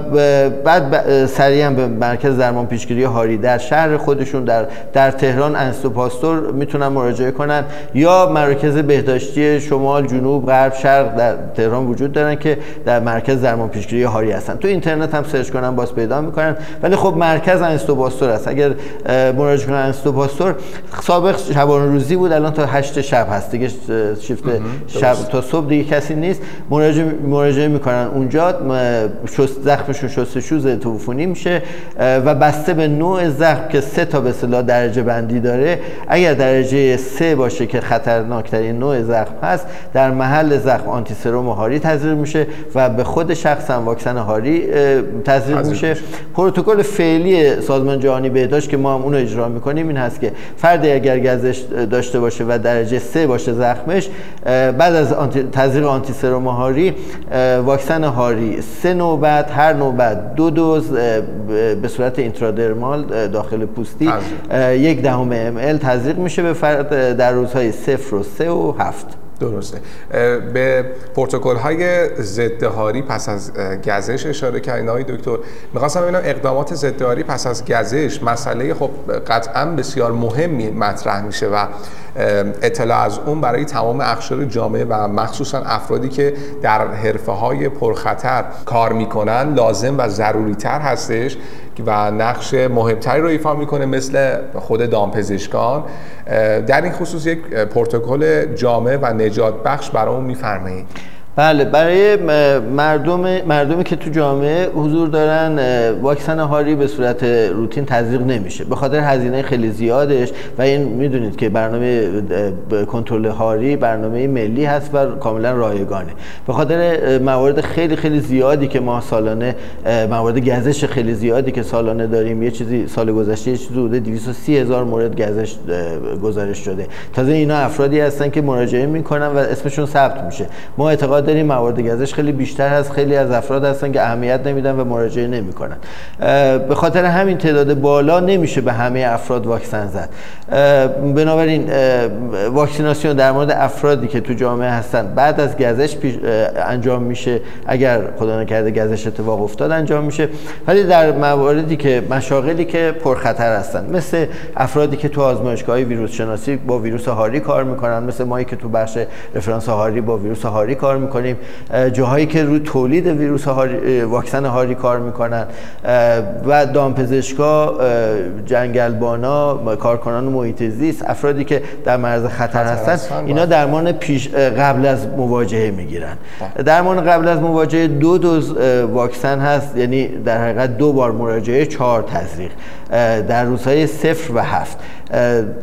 بعد سریعا به مرکز درمان پیشگیری هاری در شهر خودشون در در تهران انستو پاستور می‌تونن مراجعه کنن. یا مرکز بهداشتی شمال جنوب غرب شرق در تهران وجود دارن که در مرکز درمان پیشگیری هاری هستن. تو اینترنت هم سرچ کنن باز پیدا می‌کنن. ولی خب مرکز انستو پاستور است. اگر مراجعه کنن انستو پاستور سابق شبانه روزی بود الان تا 8 شب هست. دیگه شیفت شب تا صبح دیگه کسی نیست. مراجعه مراجعه می‌کنن اونجا. شست زخمشون شستشو ضد عفونی میشه و بسته به نوع زخم که سه تا به اصطلاح درجه بندی داره. اگر درجه سه باشه که خطرناکترین نوع زخم هست در محل زخم آنتی سروم هاری تزریق میشه و به خود شخص هم واکسن هاری تزریق میشه. پروتکل فعلی سازمان جهانی بهداشت که ما هم اون رو اجرا می‌کنیم این هست که فردی اگر گزش داشته باشه و درجه سه باشه زخمش بعد از تزریق آنتی سروم هاری واکسن هاری سه نوبت هر نوبت دو دوز به صورت اینترادرمال داخل پوستی یک دهم ام ال تزریق میشه به فرد در روزهای صفر و سه و هفت. درسته. به پروتکل های ضد هاری پس از گزش اشاره کردین آقای دکتر. می‌خواستم ببینم اقدامات ضد هاری پس از گزش مسئله خب قطعا بسیار مهمی مطرح میشه و اطلاع از اون برای تمام اخشار جامعه و مخصوصا افرادی که در حرفه های پرخطر کار می‌کنن لازم و ضروری تر هستش و نقش مهمتری رو ایفا می‌کنه مثل خود دامپزشکان. در این خصوص یک پروتکل جامعه و نجات بخش برامون میفرمایید. بله برای مردم مردمی که تو جامعه حضور دارن واکسن هاری به صورت روتین تزریق نمیشه. به خاطر هزینه خیلی زیادش و این می‌دونید که برنامه کنترل هاری برنامه ملی هست و کاملا رایگانه. به خاطر موارد خیلی خیلی زیادی که ما سالانه موارد گزش خیلی زیادی که سالانه داریم یه چیزی سال گذشته یه چیزی حدود 230 هزار مورد گزش گزارش شده. تازه اینا افرادی هستن که مراجعه می‌کنن و اسمشون ثبت میشه. ما اعتقاد داریم موارد گزش خیلی بیشتر هست. خیلی از افراد هستن که اهمیت نمیدن و مراجعه نمی‌کنن. به خاطر همین تعداد بالا نمیشه به همه افراد واکسن زد. بنابراین واکسیناسیون در مورد افرادی که تو جامعه هستن بعد از گزش انجام میشه. اگر خدا نکرده گزش اتفاق افتاد انجام میشه. ولی در مواردی که مشاغلی که پرخطر هستن مثل افرادی که تو آزمایشگاه ویروس شناسی با ویروس هاری کار می‌کنن مثل مایی که تو بخش رفرانس هاری با ویروس هاری کار می‌کنیم جاهایی که روی تولید ویروس هاری واکسن هاری کار می‌کنن. و دامپزشکا جنگلبانا کارکنان محیط زیست افرادی که در مرز خطر هستن اینا درمان پیش قبل از مواجهه می‌گیرن. بله. درمان قبل از مواجهه دو دوز واکسن هست یعنی در حقیقت دو بار مراجعه چهار تزریق. در روزهای صفر و هفت.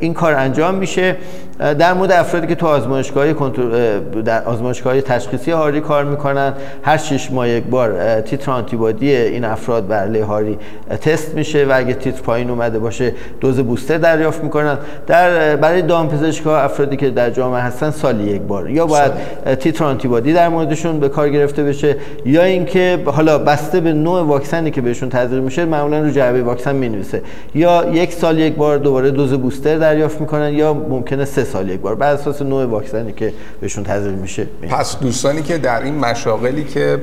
این کار انجام میشه. در مورد افرادی که تو آزمایشگاه در آزمایشگاه تشخیصی هاری کار می‌کنن هر شش ماه یک بار تیتر آنتیبادی این افراد بر علیه هاری تست میشه و اگه تیتر پایین اومده باشه دوز بوستر دریافت می‌کنن. در برای دامپزشک‌ها افرادی که در جامعه هستن سالی یک بار. یا باید تیتر آنتیبادی در موردشون به کار گرفته بشه یا اینکه حالا بسته به نوع واکسنی که بهشون تزریق میشه معمولا رو جعبه واکسن می‌نویسه. یا یک سال یک بار دوباره دوز بوستر دریافت می‌کنن یا ممکنه سه سال یک بار؟ بر اساس نوع واکسنی که بهشون تزریق میشه. پس دوستانی که در این مشاغلی که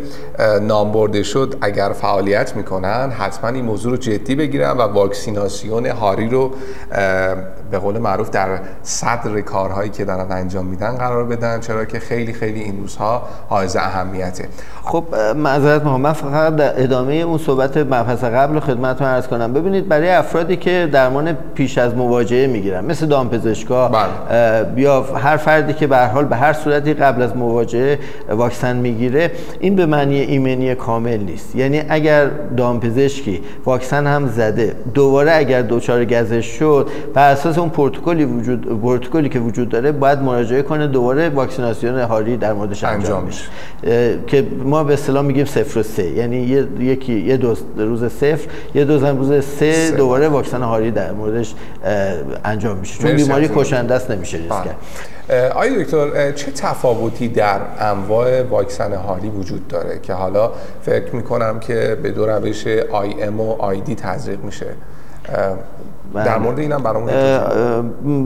نام برده شد اگر فعالیت می‌کنن حتما این موضوع رو جدی بگیرن و واکسیناسیون هاری رو به قول معروف در صدر کارهایی که دارن انجام میدن قرار بدن چرا که خیلی خیلی این روزها حائز اهمیته. خب معذرت می‌خوام. من فقط در ادامه اون صحبت مبحث قبل خدمتتون عرض کنم. ببینید برای افرادی که درمان پیش از مواجهه می‌گیرن مثل دامپزشکا بله. یا هر فردی که به حال به هر صورتی قبل از مواجهه واکسن می‌گیره این به معنی ایمنی کامل نیست. یعنی اگر دامپزشکی واکسن هم زده دوباره اگر دچار گزش شد بر اساس اون پروتکلی وجود پروتکلی که وجود داره باید مراجعه کنه دوباره واکسیناسیون هاری در موردش انجام میشه. که ما به اصطلاح میگیم صفر و سه. یعنی یکی یه دوز روز صفر یه دوز روز سه دوباره واکسن هاری در موردش انجام میشه. چون بیماری کشنده است نمیشه ریسک کرد. آیا دکتر چه تفاوتی در انواع واکسن هاری وجود داره که حالا فکر می‌کنم که به دو روش آی ام و آی دی تزریق میشه؟ در بله. مورد اینم برامون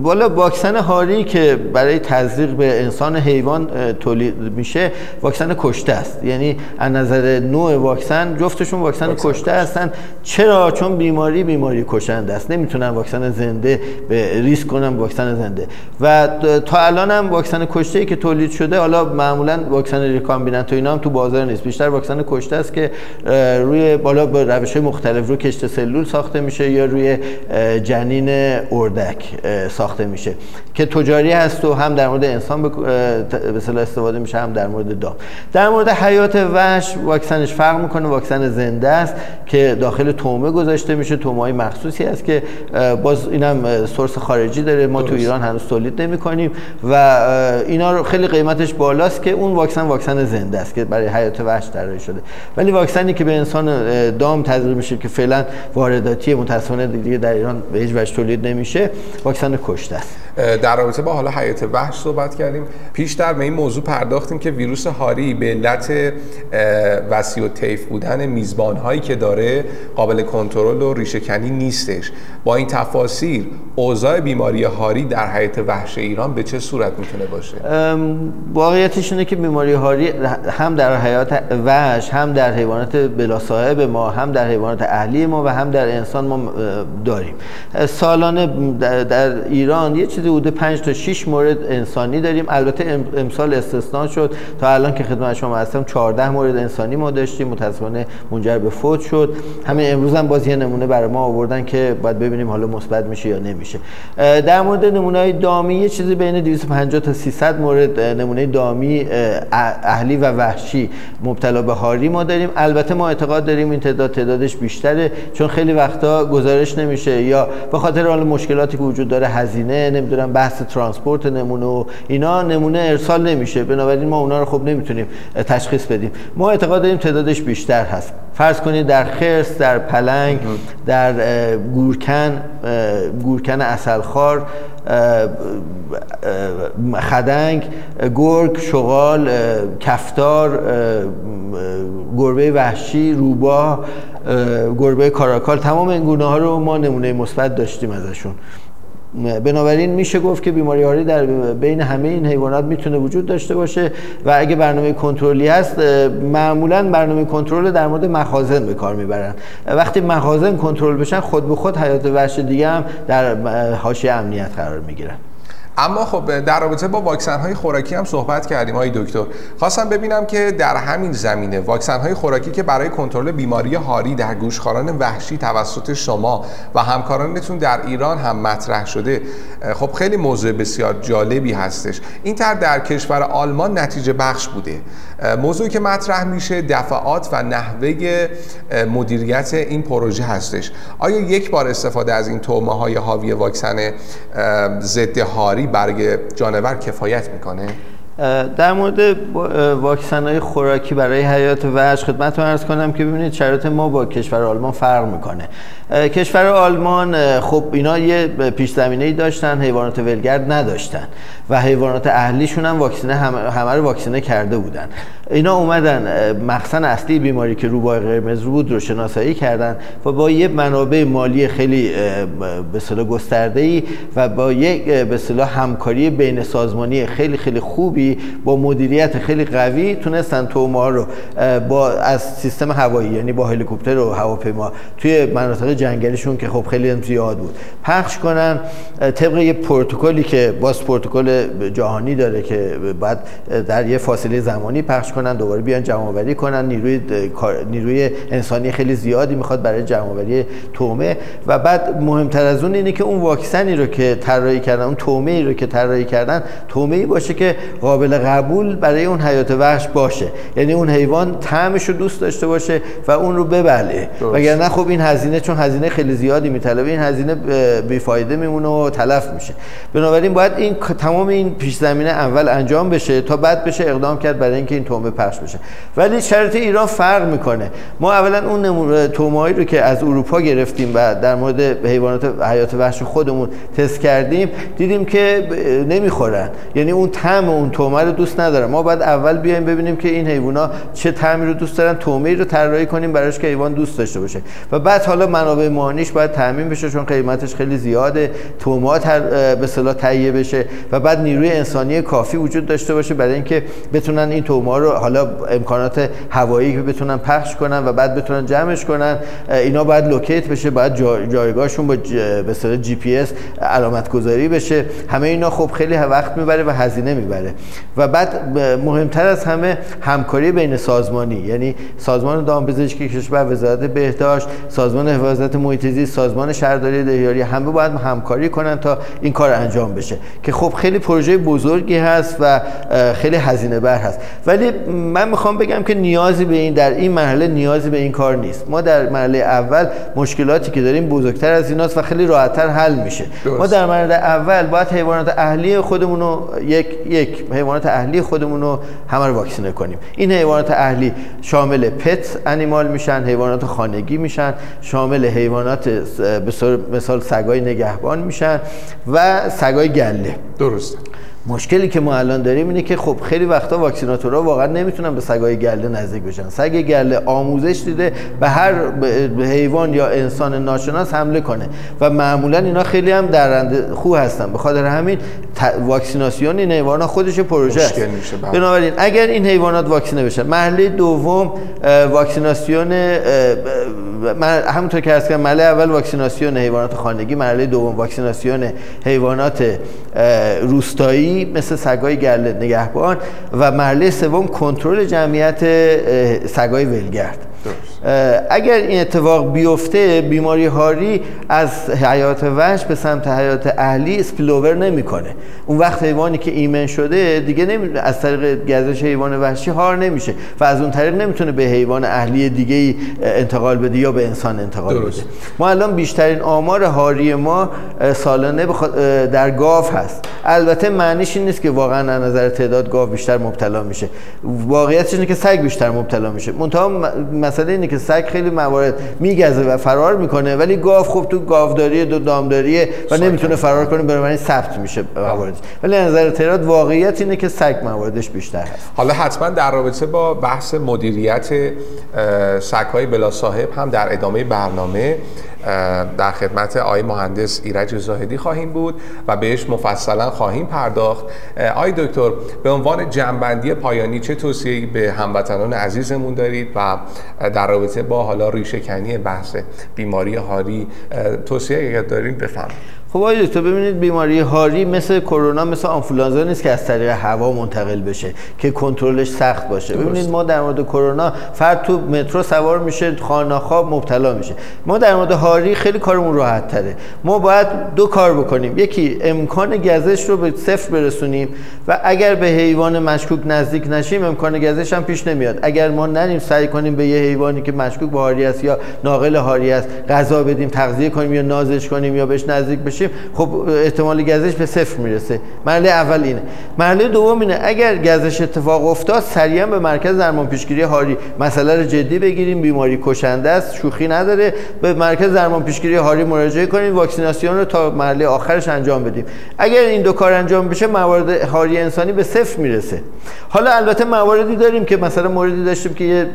والا واکسن هاری که برای تزریق به انسان حیوان تولید میشه واکسن کشته است. یعنی از نظر نوع واکسن جفتشون واکسن, واکسن کشته هستن. چرا؟ چون بیماری بیماری کشنده است. نمی‌تونن واکسن زنده به ریسک کنن واکسن زنده. و تا الان هم واکسن کشته ای که تولید شده حالا معمولا واکسن recombinant و اینا هم تو بازار نیست. بیشتر واکسن کشته است که روی بالا با روش مختلف رو کشت سلول ساخته میشه یا روی جنین اردک ساخته میشه که تجاری هست و هم در مورد انسان به استفاده میشه هم در مورد دام. در مورد حیات وحش واکسنش فرق می‌کنه واکسن زنده است که داخل تومه گذاشته میشه. تومه های مخصوصی است که باز اینم سورس خارجی داره. ما تو ایران هنوز تولید نمی کنیم و اینا رو خیلی قیمتش بالاست که اون واکسن واکسن زنده است که برای حیات وحش طراحی شده. ولی واکسنی که به انسان دام تزریق میشه که فعلا وارداتی متاسفانه دیگه در ایران به هیچ وجه تولید نمیشه واکسن کشته در رابطه با حالا حیات وحش صحبت کردیم. پیشتر به این موضوع پرداختیم که ویروس هاری به علت وسیع و طیف بودن میزبان هایی که داره قابل کنترل و ریشهکنی نیستش. با این تفاصیل اوضاع بیماری هاری در حیات وحش ایران به چه صورت می‌تونه باشه؟ واقعیتش اینه که بیماری هاری هم در حیات وحش هم در حیوانات بلا صاحب ما هم در حیوانات اهلی ما و هم در انسان ما داریم. سالانه در ایران یه چیزی حدود 5 تا 6 مورد انسانی داریم. البته امسال استثنا شد. تا الان که خدمت شما هستم 14 مورد انسانی ما داشتیم. متاسفانه منجر به فوت شد. همین امروز هم باز یه نمونه برای ما آوردن که باید ببینیم حالا مثبت میشه یا نمیشه. در مورد نمونه دامی یه چیزی بین 250 تا 300 مورد نمونه دامی اهلی و وحشی مبتلا به هاری ما داریم. البته ما اعتقاد داریم این تعداد تعدادش بیشتره چون خیلی وقتا گزارش نمیشه یا به خاطر حال مشکلاتی که وجود داره هزینه نمی‌دونم بحث ترانسپورت نمونه و اینا نمونه ارسال نمیشه. بنابراین ما اونا رو خب نمی‌تونیم تشخیص بدیم. ما اعتقاد داریم تعدادش بیشتر هست. فرض کنید در خرس در پلنگ در گورکن گورکن اصلخار خدنگ گرگ شغال کفتار گربه وحشی روباه گربه کاراکال تمام این گونه ها رو ما نمونه مثبت داشتیم ازشون. بنابراین میشه گفت که بیماری هاری در بین همه این حیوانات می‌تونه وجود داشته باشه و اگه برنامه کنترلی هست معمولا برنامه کنترل در مورد مخازن به کار می‌برن. وقتی مخازن کنترل بشن خود به خود حیات وحش دیگه هم در حاشیه امنیت قرار می‌گیرن. اما خب در رابطه با واکسن های خوراکی هم صحبت کردیم های دکتر. خواستم ببینم که در همین زمینه واکسن های خوراکی که برای کنترل بیماری هاری در گوشخواران وحشی توسط شما و همکارانتون در ایران هم مطرح شده خب خیلی موضوع بسیار جالبی هستش. این تر در کشور آلمان نتیجه بخش بوده. موضوعی که مطرح میشه دفعات و نحوه مدیریت این پروژه هستش. آیا یک بار استفاده از این تومه های حاوی واکسن ضد هاری برگ جانور کفایت می‌کنه؟ در مورد واکسن های خوراکی برای حیات وحش خدمت رو ارز کنم که ببینید شرایط ما با کشور آلمان فرق می‌کنه. کشور آلمان خب اینا یه پیش زمینه داشتن حیوانات ولگرد نداشتن و حیوانات اهلیشون هم واکسینه همه رو واکسینه کرده بودن. اینا اومدن مخزن اصلی بیماری که روبای قرمز بود رو شناسایی کردن و با یه منابع مالی خیلی به اصطلاح گسترده ای و با یک به اصطلاح همکاری بین سازمانی خیلی خیلی خوبی با مدیریت خیلی قوی تونستن توما رو با از سیستم هوایی یعنی با هلیکوپتر و هواپیما توی مناطق جنگلیشون که خب خیلی زیاد بود. پخش کنن طبق یه پروتکلی که باز پروتکل جهانی داره که بعد در یه فاصله زمانی پخش کنن دوباره بیان جمع آوری کنن نیروی نیروی انسانی خیلی زیادی می‌خواد برای جمع آوری تومه. و بعد مهمتر از اون اینه که اون واکسنی رو که طراحی کردن اون تومه ای رو که طراحی کردن تومه ای باشه که قابل قبول برای اون حیات وحش باشه. یعنی اون حیوان طعمش رو دوست داشته باشه و اون رو ببله. وگرنه خب این هزینه چون هزینه خیلی زیادی میطلبه. این هزینه بیفایده میمونه و تلف میشه. بنابراین باید این تمام این پیش زمینه اول انجام بشه تا بعد بشه اقدام کرد برای اینکه این تومه پخش بشه. ولی شرط ایران فرق می‌کنه. ما اولا اون تومایی رو که از اروپا گرفتیم و در مورد حیوانات حیات وحش خودمون تست کردیم دیدیم که نمی‌خورن. یعنی اون طعم اون تومه رو دوست ندارن. ما باید اول بیایم ببینیم که این حیونا چه طعمی رو دوست دارن تومه رو طراحی کنیم براش که حیوان دوست داشته باشه. و بعد حالا منابع مانیش باید تامین بشه چون قیمتش خیلی زیاده توما تر به اصطلاح تهیه بشه و بعد نیروی انسانی کافی وجود داشته باشه برای اینکه بتونن این توما رو حالا امکانات هوایی که بتونن پخش کنن و بعد بتونن جمعش کنن اینا باید locate بشه باید جایگاهشون با به اصطلاح جی پی اس علامت گذاری بشه. همه اینا خب خیلی وقت می‌بره و هزینه می‌بره. و بعد مهمتر از همه همکاری بین سازمانی یعنی سازمان دامپزشکی کشور وزارت بهداشت سازمان حفاظت محیط زیست سازمان شهرداری دهیاری همه باید همکاری کنن تا این کار انجام بشه. که خب خیلی پروژه بزرگی هست و خیلی هزینه بر هست. ولی من می‌خوام بگم که نیازی به این در این مرحله نیازی به این کار نیست. ما در مرحله اول مشکلاتی که داریم بزرگتر از ایناست و خیلی راحتتر حل میشه. درست. ما در مرحله اول باید حیوانات اهلی خودمون رو یک یک حیوانات اهلی خودمون رو همه رو واکسینه کنیم. این حیوانات اهلی شامل پت انیمال میشن حیوانات خانگی میشن شامل حیوانات به مثال سگای نگهبان میشن و سگای گله. درسته مشکلی که ما الان داریم اینه که خب خیلی وقتا واکسیناتورها واقعا نمی‌تونن به سگای گله نزدیک بشن. سگ گله آموزش دیده به هر حیوان یا انسان ناشناس حمله کنه. و معمولا اینا خیلی هم درنده خوب هستن. به خاطر همین واکسیناسیون این حیوانات خودش پروژه است. بله. بنابراین اگر این حیوانات واکسینه بشن مرحله دوم واکسیناسیون همونطور که هست مرحله اول واکسیناسیون حیوانات خانگی مرحله دوم واکسیناسیون حیوانات روستایی مثل سگای گله نگهبان و مرحله سوم کنترل جمعیت سگای ولگرد. اگر این اتفاق بیفته بیماری هاری از حیات وحش به سمت حیات اهلی اسپلوور نمی‌کنه. اون وقت حیوانی که ایمن شده دیگه نمی... از طریق گزش حیوان وحشی هار نمیشه و از اون طریق نمی‌تونه به حیوان اهلی دیگه انتقال بده یا به انسان انتقال بده. ما الان بیشترین آمار هاری ما سالانه در گاو هست. البته معنیش این نیست که واقعا از نظر تعداد گاو بیشتر مبتلا میشه. واقعیتش اینه که سگ بیشتر مبتلا میشه. منتها مسئله اینه که سگ خیلی موارد میگزه و فرار می‌کنه ولی گاو خب تو گاوداری دو دامداریه و نمی‌تونه فرار کنه بنابراین ثبت میشه مواردش ولی نظر تراد واقعیت اینه که سگ مواردش بیشتر هست. حالا حتما در رابطه با بحث مدیریت سگ‌های بلا صاحب هم در ادامه برنامه در خدمت آقای مهندس ایرج زاهدی خواهیم بود و بهش مفصلا خواهیم پرداخت. آقای دکتر به عنوان جنبندی پایانی چه توصیه‌ای به هموطنان عزیزمون دارید و در رابطه با حالا ریشه بحث بیماری هاری توصیه اگر دارید بفهمید خب آقای دکتر ببینید بیماری هاری مثل کرونا مثل آنفولانزا نیست که از طریق هوا منتقل بشه که کنترلش سخت باشه. ببینید ما در مورد کرونا فرد تو مترو سوار میشه خانه خواب مبتلا میشه. ما در مورد هاری خیلی کارمون راحت تره ما باید دو کار بکنیم. یکی امکان گزش رو به صفر برسونیم و اگر به حیوان مشکوک نزدیک نشیم امکان گزش هم پیش نمیاد. اگر ما نریم سعی کنیم به یه حیوانی که مشکوک به هاری است یا ناقل هاری است غذا بدیم تغذیه کنیم یا نازش کنیم یا بهش نزدیک بشیم خب احتمال گزش به صفر می‌رسه. مرحله اول اینه. مرحله دوم اینه اگر گزش اتفاق افتاد سریعا به مرکز درمان پیشگیری هاری مسئله رو جدی بگیریم. بیماری کشنده است شوخی نداره. به مرکز درمان پیشگیری هاری مراجعه کنیم واکسیناسیون رو تا مرحله آخرش انجام بدیم. اگر این دو کار انجام بشه موارد هاری انسانی به صفر می‌رسه. حالا البته مواردی داریم که مثلا موردی داشتیم که یه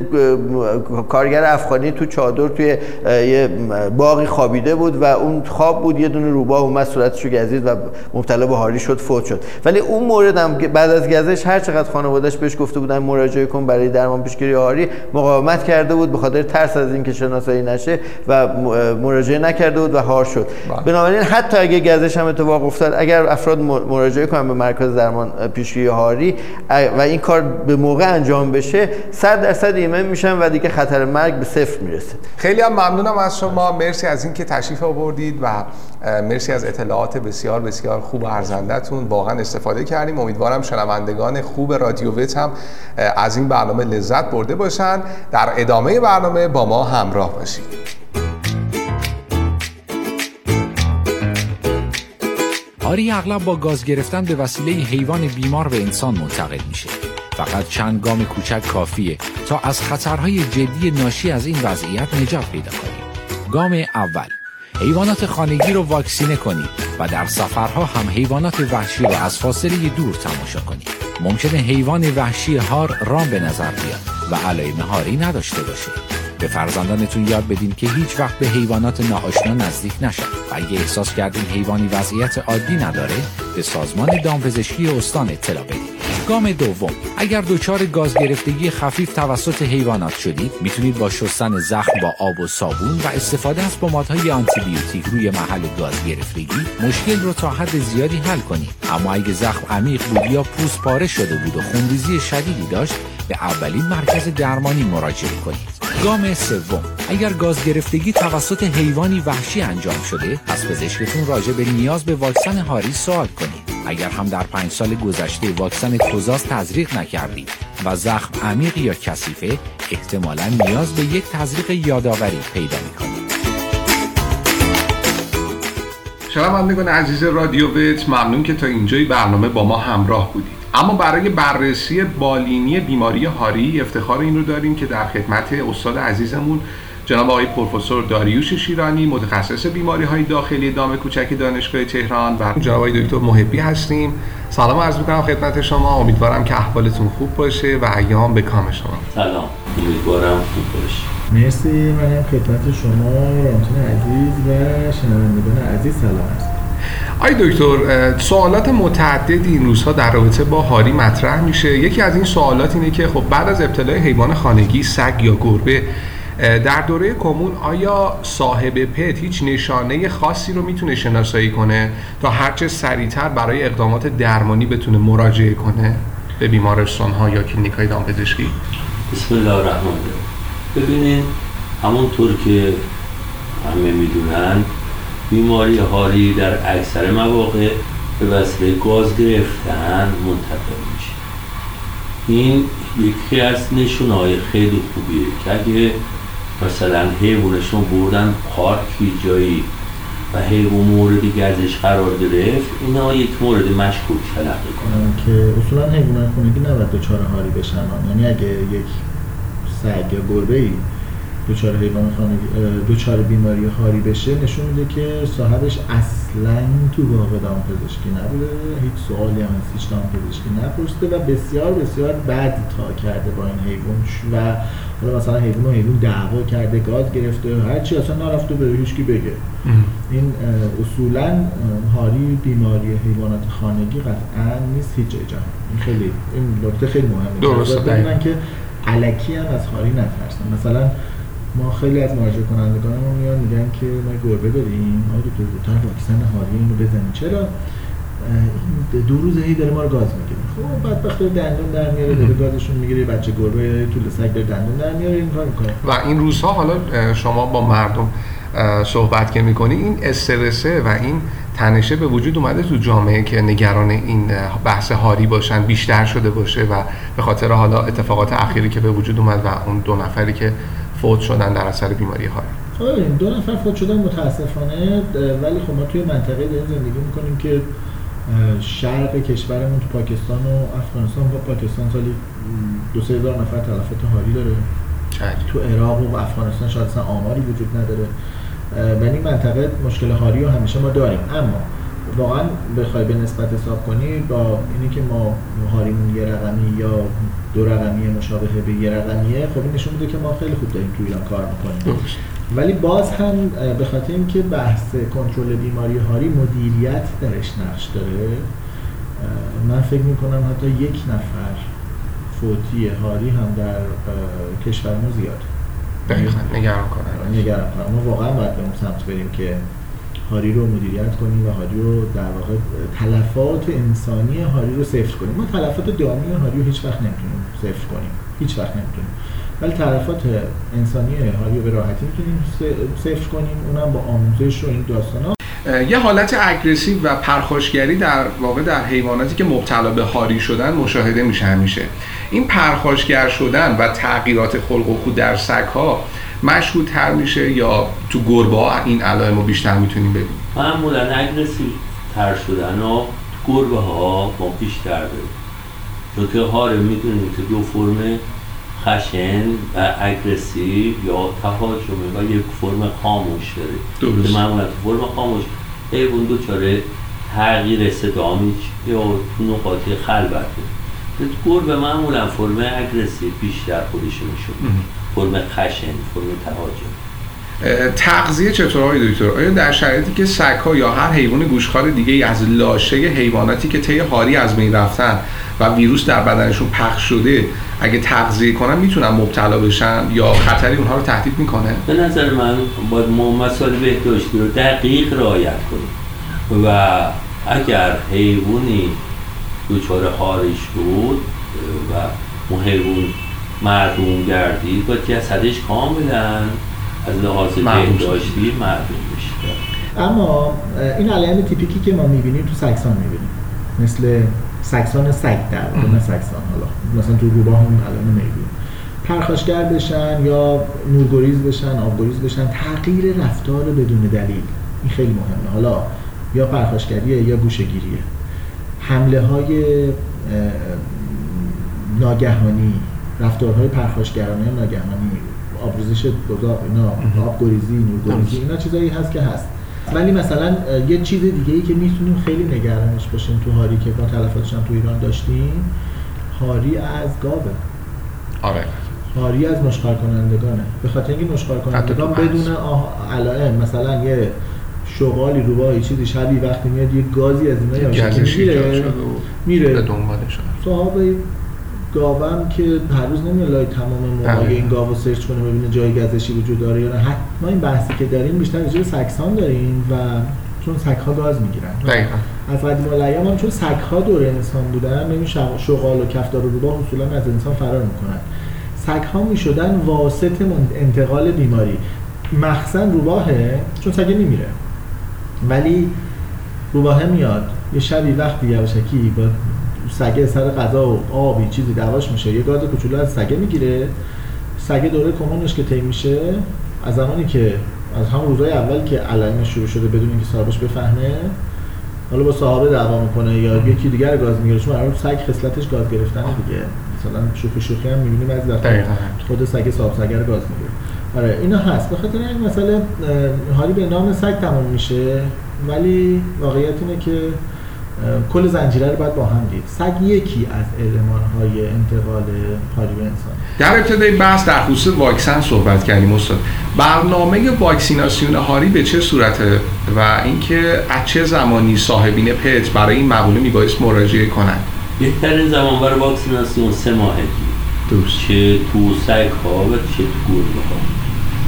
کارگر افغانی تو چادر توی یه باقی خوابیده بود و اون خواب بود یه دونه روبا اومد صورتشو گزید و مبتلا به هاری شد فوت شد. ولی اون مورد هم بعد از گزش هر چقدر خانواده‌اش بهش گفته بودن مراجعه کن برای درمان پیشگیری هاری مقاومت کرده بود به خاطر ترس از اینکه شناسایی نشه و مراجعه نکرده بود و هار شد. بله. بنابراین حتی اگه گزش هم اتفاق افتاد اگر افراد مراجعه کنن به مرکز درمان پیشگیری هاری و این کار به موقع انجام بشه 100 درصد ایمن میشن و دیگه خطر مرگ به صفر می‌رسه. خیلی هم ممنونم از شما. مرسی از اینکه تشریف آوردید و مرسی از اطلاعات بسیار بسیار خوب و ارزندهتون. واقعا استفاده کردیم. امیدوارم شنوندگان خوب رادیو ویت هم از این برنامه لذت برده باشند در ادامه برنامه با ما همراه باشید. آری اغلب با گاز گرفتن به وسیله حیوان بیمار به انسان منتقل میشه. فقط چند گام کوچک کافیه تا از خطرهای جدی ناشی از این وضعیت نجات پیدا کنیم. گام اول. حیوانات خانگی رو واکسینه کنید و در سفرها هم حیوانات وحشی رو از فاصله دور تماشا کنید. ممکنه حیوان وحشی هار رام به نظر بیاد و علائم هاری نداشته باشه. به فرزندانتون یاد بدین که هیچ وقت به حیوانات ناآشنا نزدیک نشن و اگه احساس کردین حیوانی وضعیت عادی نداره به سازمان دامپزشکی استان اطلاع بدین. گام دوم. اگر دچار گاز گرفتگی خفیف توسط حیوانات شدید می‌تونید با شستن زخم با آب و صابون و استفاده از پمادهای آنتیبیوتیک روی محل گاز گرفتگی مشکل رو تا حد زیادی حل کنید اما اگه زخم عمیق بود یا پوست پاره شده بود و خونریزی شدیدی داشت به اولین مرکز درمانی مراجعه کنید. گام سوم. اگر گاز گرفتگی توسط حیوانی وحشی انجام شده از پزشکتون راجع به نیاز به واکسن هاری سوال کنید. اگر هم در پنج سال گذشته واکسن کوزاس تزریق نکردید و زخم عمیق یا کثیفه احتمالا نیاز به یک تزریق یادآوری پیدا می‌کنید شنوندگان عزیز رادیو ویت ممنون که تا اینجای برنامه با ما همراه بودید. اما برای بررسی بالینی بیماری هاری افتخار این رو داریم که در خدمت استاد عزیزمون جناب آقای پروفسور داریوش شیرانی متخصص بیماری های داخلی دام کوچک دانشگاه تهران و جناب آقای دکتر محبی هستیم. سلام عرض می‌کنم خدمت شما. امیدوارم که احوالتون خوب باشه و ایام به کام شما. سلام. امیدوارم خوب باشه. مرسی. من خدمت شما رامتون عزیز و شنوندگان عزیز سلام عرض آی دکتر سوالات متعددی این روزها در رابطه با هاری مطرح میشه. یکی از این سوالات اینه که خب بعد از ابتلای حیوان خانگی سگ یا گربه در دوره کمون آیا صاحب پت هیچ نشانه خاصی رو می‌تونه شناسایی کنه تا هرچه سریعتر برای اقدامات درمانی بتونه مراجعه کنه به بیمارستان ها یا کلینیک های دامپزشکی؟ بسم الله الرحمن ببینید همونطور که همه می‌دونن بیماری هاری در اکثر مواقع به وسیله گاز گرفتن منتقل میشه. این یکی از نشونه های خیلی خوبیه که اگه مثلا حیوانشون بردن پارکی جایی و حیوان مورد ازش قرار گرفت اینا یک مورد مشکوک تلقی کنن. که اصولا حیوان خونگی نباید دچار هاری بشن یعنی اگه یک سگ یا گربه ای دچار حیوان خانگی دچار بیماری هاری بشه نشون میده که صاحبش اصلا تو واقع دام پزشکی نبوده هیچ سوالی هم از هیچ دام پزشکی نپرسیده و بسیار بسیار بد تا کرده با این حیوان و حالا مثلا حیوان و حیوان دعوا کرده گاز گرفته هرچی اصلا نرفته به هیچکی بگه. این اصولا هاری بیماری حیوانات خانگی قطعا نیست هیچ جای جهان. این خیلی این نکته خیلی مهمه. درسته که علکی هم از هاری نترسن مثلا ما خیلی از مراجعه کنندگانمون میان میگن که ما گربه داریم ما دو تا واکسن هاری اینو بزنیم. چرا؟ این دو روز هی داره ما رو گاز می‌گیره. خب بدبخت دندون در میاره داره گازشون می‌گیره بچه گربه طول سگ داره دندون در میاره این کار می‌کنه. و این روزها حالا شما با مردم صحبت که می‌کنی این استرسه و این تنشه به وجود اومده تو جامعه که نگران این بحث هاری باشن بیشتر شده باشه و به خاطر حالا اتفاقات اخیری که به وجود اومد و اون دو نفری که فوت شدن در اثر بیماری هاری خب دو نفر فوت شدن متاسفانه ولی خب ما توی منطقه داریم زندگی می‌کنیم که شرق کشورمون تو پاکستان و افغانستان و پاکستان سالی دو سه هزار نفر تلفات هاری داره. تو عراق و افغانستان شاید اصلا آماری وجود نداره. و این منطقه مشکل هاری رو همیشه ما داریم. اما واقعا بخوای به نسبت حساب کنی با اینی که ما هاریمون یه رقمی یا دو رقمی مشابه به یه رقمیه خب این نشون میده که ما خیلی خوب داریم تو ایران کار می‌کنیم. ولی باز هم به خاطر اینکه بحث کنترل بیماری هاری مدیریت درش نقش داره من فکر می‌کنم حتی یک نفر فوتی هاری هم در کشور ما زیاد دقیقا. نگران کنن نگران کنن ما واقعا باید به اون سمت بریم که هاری رو مدیریت کنیم و هاری رو در واقع تلفات انسانی هاری رو صفر کنیم. ما تلفات دامی هاری رو هیچ وقت نمی‌تونیم صفر کنیم. هیچ وقت نمی‌تونیم. ولی تلفات انسانی هاری رو به راحتی می‌تونیم صفر کنیم. اونم با آموزش و این داستان ها. یه حالت aggressive و پرخاشگری در واقع در حیواناتی که مبتلا به هاری شدن مشاهده میشه همیشه. این پرخاشگر شدن و تغییرات خلق و خو در سگ ها مشهودتر میشه یا تو گربه ها این علائم رو بیشتر می‌تونیم ببینیم؟ معمولا aggressive تر شدن و گربه ها ما بیشتر داریم. چون که هاری می‌دونیم که دو فرم خشن و aggressive یا تهاجمی و یک فرم خاموش داره درست. معمولا تو فرم خاموش حیوان دچار تغییر صدا یا تو نقاط خلوته. گربه معمولا فرم aggressive بیشتر خودش میشه فرم خشن فرم تهاجم. تغذیه چطور آقای دکتر؟ آیا در شرایطی که سگ ها یا هر حیوان گوشتخوار دیگه از لاشه حیواناتی که طی هاری از بین رفتن و ویروس در بدنشون پخش شده اگه تغذیه کنن می‌تونن مبتلا بشن یا خطری اونها رو تهدید می‌کنه؟ به نظر من باید ما مسائل بهداشتی رو دقیق رعایت کنیم و اگر حیوانی دچار هارش بود و اون حیوان مردم گردید باید جسدش کاملا از لحاظ بهداشتی معلوم بشه. اما این علائم تیپیکی که ما می‌بینیم تو سکسان می‌بینیم. مثل سکسان سگ در نه سکسان حالا مثلا تو روباه هم علائم می‌بینیم. پرخاشگر بشن یا نورگریز بشن آبگریز بشن تغییر رفتار بدون دلیل. این خیلی مهمه. حالا یا پرخاشگریه یا گوشگیریه حمله های ناگهانی رفتارهای پرخاشگرانه ناگهانی آبریزش دوداب اینا آبگریزی نورگریزی اینا چیزایی هست که هست. ولی مثلا یه چیز دیگه ای که می‌تونیم خیلی نگرانش باشیم تو هاری که با تلفاتش هم تو ایران داشتیم هاری از گاوه. آره. هاری از نشخار کنندگانه به خاطر اینکه نشخار کنندگان بدون علائم مثلا یه شغالی رو چیزی شبی وقتی میاد یه گازی از اینا میره میره. به دنبالش صحابه گاوم که هر روز نمیاد لای تمام موقع این گاو سرچ کنه ببینه جای گزشی وجود داره یا نه. ما این بحثی که داریم بیشتر راجع سکسان داریم و چون سگها گاز می‌گیرن. از قدیم الایام هم چون سگها دور انسان بودن ببین شغال و کفتار و روباه اصولا از انسان فرار می‌کنن. سگها می‌شدن واسط انتقال بیماری. مخزن روباهه چون سگه میمیره ولی روباهه میاد. یه شبی وقتی یواشکی با سگه سر غذا و آبی چیزی دعواش میشه. یه گاز کوچولو از سگه می‌گیره. سگه دوره کمونش که طی میشه از زمانی که از همون روزای اول که علائمش شروع شده بدون اینکه صاحبش بفهمه حالا با صاحب دعوا می‌کنه یا یکی دیگر گاز می‌گیره چون الان سگ خصلتش گاز گرفتن دیگه. مثلا شوخی شوخی هم می‌بینیم از خود سگ صاحب سگر گاز می‌گیره. آره اینا هست. به خاطر این مسئله حالی به نام سگ تمام میشه ولی واقعیت اینه که کل زنجیره رو باید با هم دید. سگ یکی از علمان های انتقال هاری به انسان. در ابتدای بحث در خصوص واکسن صحبت کردیم استاد. برنامه واکسیناسیون هاری به چه صورته و اینکه از چه زمانی صاحبین پت برای این مقوله میبایست مراجعه کنند؟ بهترین زمان برای واکسیناسیون سه ماهگی درست. چه تو سگ ها و چه تو گربه ها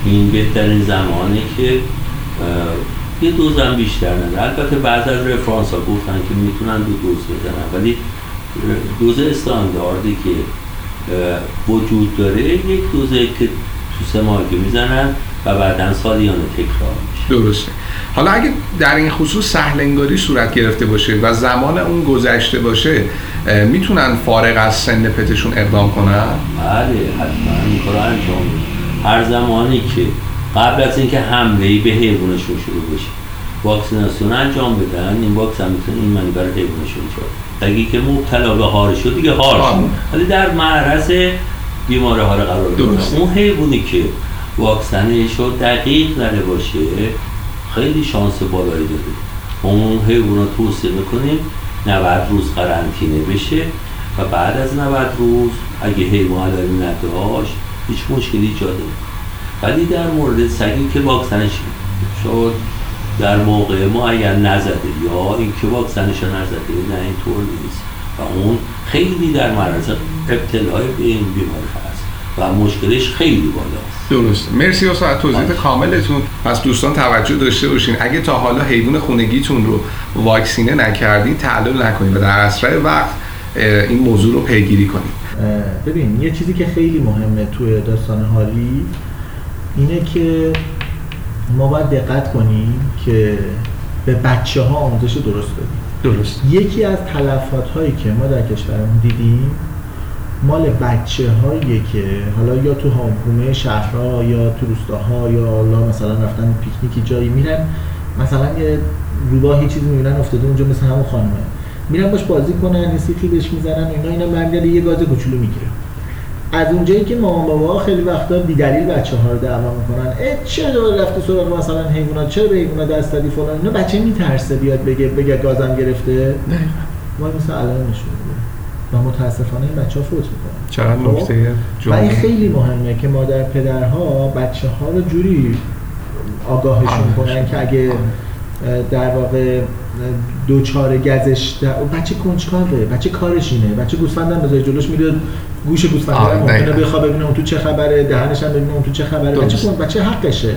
این بهترین زمانی که یه دوزم بیشتر نده البته بعض از رفرانس ها گفتن که می‌تونن دو دوز بزنن ولی دوز استانداردی که وجود داره یک دوزه که تو سه ماهگی می‌زنن و بعدا سالیانه تکرار میشه. درسته. حالا اگه در این خصوص سهلنگاری صورت گرفته باشه و زمان اون گذشته باشه می‌تونن فارغ از سن پتشون اقدام کنن؟ بله حتما. این کار انجام هر زمانی که قبل از اینکه حمله به حیوانشون شروع بشه. واکسیناسیون انجام بدن این واکسن می‌تونه این معنی برای حیوانشون شد اگه که مبتلا به هار شد دیگه هار شد. ولی در معرض بیماری هار قرار درست. اون حیوانی که واکسنش رو دقیق زده باشه خیلی شانس بالایی داره. اون حیوان رو توصیه می‌کنیم 90 روز قرنطینه بشه و بعد از 90 روز اگه حیوان نداشت هیچ مشکلی ایجاد نمی‌کنه. ولی در مورد سگی که واکسنش شد در موقع ما اگر نزده یا اینکه واکسنش نزده نه اینطور نیست. و اون خیلی در معرض ابتلای به این بیماری هست. و مشکلش خیلی بالاست. درست مرسی استاد توضیح کاملتون. پس دوستان توجه داشته باشین. اگه تا حالا حیوان خونگیتون رو واکسینه نکردین تعلل نکنین. و در اسرع وقت این موضوع رو پیگیری کنین. ببین یه چیزی که خیلی مهمه توی داستان حالی اینه که ما باید دقت کنیم که به بچه ها آموزش درست بدیم. درست. یکی از تلفات هایی که ما در کشورمون دیدیم مال بچه هایی که حالا یا تو حومه شهرها یا تو روستاها یا حالا مثلا رفتن پیکنیکی جایی میرن مثلا یه روباهی چیزی می‌بینن افتاده اونجا مثل همون خانمه. میرن باش بازی کنن یه سیخی بهش می‌زنن اینا اینا برمیگرده یه گاز کوچولو می‌گیره از اونجایی که مامان بابا خیلی وقتا بیدلیل بچه ها رو دعوا می‌کنن اه چه دوباره رفته سراغ مثلا حیوانات؟ چرا به حیوانات دست دادی فلان؟ اینا بچه میترسه بیاد بگه بگه گازم گرفته. نه ما مثل الان نشون و متاسفانه این بچه ها فوت می‌کنن. چقدر نکته و این. خیلی مهمه که مادر پدرها بچه ها رو جوری آگاهشون. کنن که اگه در واقع دوچار گزش در... بچه کنجکاوه بچه کارش اینه. بچه گوسفندم بذاره جلوش میره گوش گوسفند رو ممکنه. بخواد ببینه اون تو چه خبره دهنش هم ببینه اون تو چه خبره. درست. بچه بچه حقشه.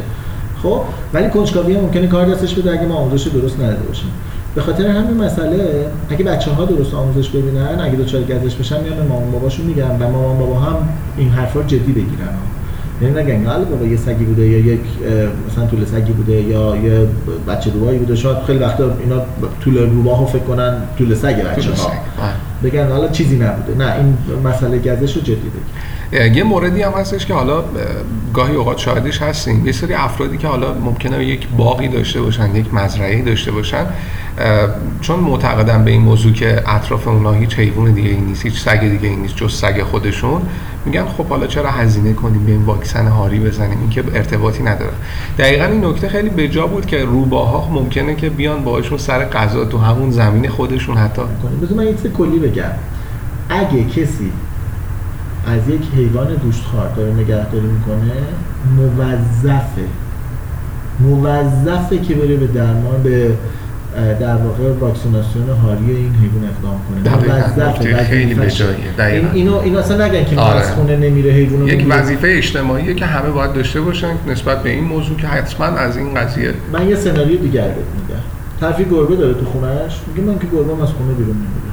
خب؟ ولی کنجکاوی هم ممکنه کار دستش بده اگه ما آموزش درست نداده باشیم. به خاطر همین مسئله اگه بچه ها درست آموزش ببینن اگه دچار گزش بشن میان به مامان باباشون میگن و مامان بابا هم این حرفا جدی بگیرن. یعنی نگن نه بابا یه سگی بوده یا یک مثلا طول سگی بوده یا یه بچه روباهی بوده شاید خیلی وقتا اینا طول روباهو فکر کنن طول سگ بچه. ها. بگن حالا چیزی نبوده نه این مسئله گزش رو جدی بگیر یه موردی هم هستش که حالا اه، گاهی اوقات شاهدش هستیم یه سری افرادی که حالا ممکنه یک باقی داشته باشن یک مزرعه داشته باشن چون معتقدن به این موضوع که اطراف اونا هیچ حیوان دیگه ای نیست هیچ سگ دیگه ای نیست جز سگ خودشون میگن خب حالا چرا هزینه کنیم به این واکسن هاری بزنیم؟ این که ارتباطی نداره. دقیقا این نکته خیلی بجا بود که روباها ممکنه که بیان باهاشون سر غذا تو همون زمین خودشون حتی. کنیم بذار من یه کلی بگم. اگه کسی از یک حیوان گوشتخوار داره نگهداری می‌کنه موظفه. موظفه که بره به درمان به در واقع واکسیناسیون هاری این حیوان اقدام کنه نکته خیلی. دقیقاً. این اینو اینو اصلا نگن که آره. از خونه نمیره حیوان یک وظیفه اجتماعیه که همه باید داشته باشن نسبت به این موضوع که حتما از این قضیه من یه سناریو دیگر بهت میگم طرفی گربه داره تو خونهش میگه من که گربه از خونه بیرون نمیره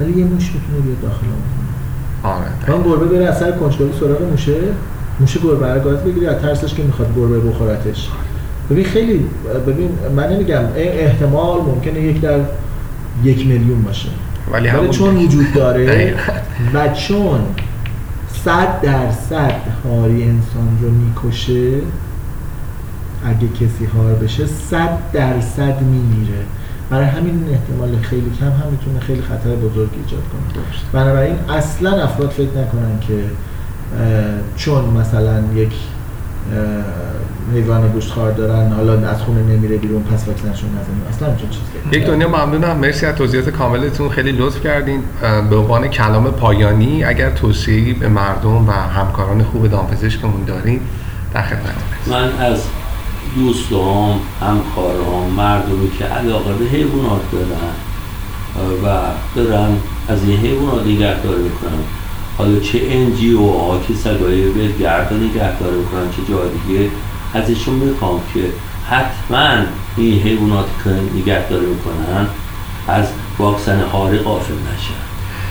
ولی یه موش می‌تونه بیاد داخل اون. آره من گربه بره از سر کنجکاوی سراغ موشه موشه گربه رو گاز بگیره از ترسش که می‌خواد گربه بخورتش ببین خیلی ببین من نمیگم این احتمال ممکنه یک در یک میلیون باشه. ولی ولی همون چون وجود داره. و چون صد درصد هاری انسان رو می‌کشه اگه کسی هار بشه صد درصد میمیره. برای همین این احتمال خیلی کم هم می‌تونه خیلی خطر بزرگ ایجاد کنه. بنابراین اصلا افراد فکر نکنن که چون مثلا یک حیوان گوشتخوار دارن حالا از خونه نمیره بیرون پس واکسنشون نزنیم. اصلا همچین چیزی؟ یک دنیا ممنونم. مرسی از توضیحات کاملتون. خیلی لطف کردین. به عنوان کلام پایانی اگر توصیه‌ای به مردم و همکاران خوب دامپزشکمون دارین در خدمت من از دوستان همکاران مردمی که علاقه به حیوانات دارن و دارن از این حیوانات نگهداری می‌کنن. حالا چه انجی او ها که سگای به گرد نگهداری می‌کنن چه جای دیگه ازشون می‌خوام که حتما این حیوانات که نگهداری می‌کنن از واکسن هاری قافل نشن.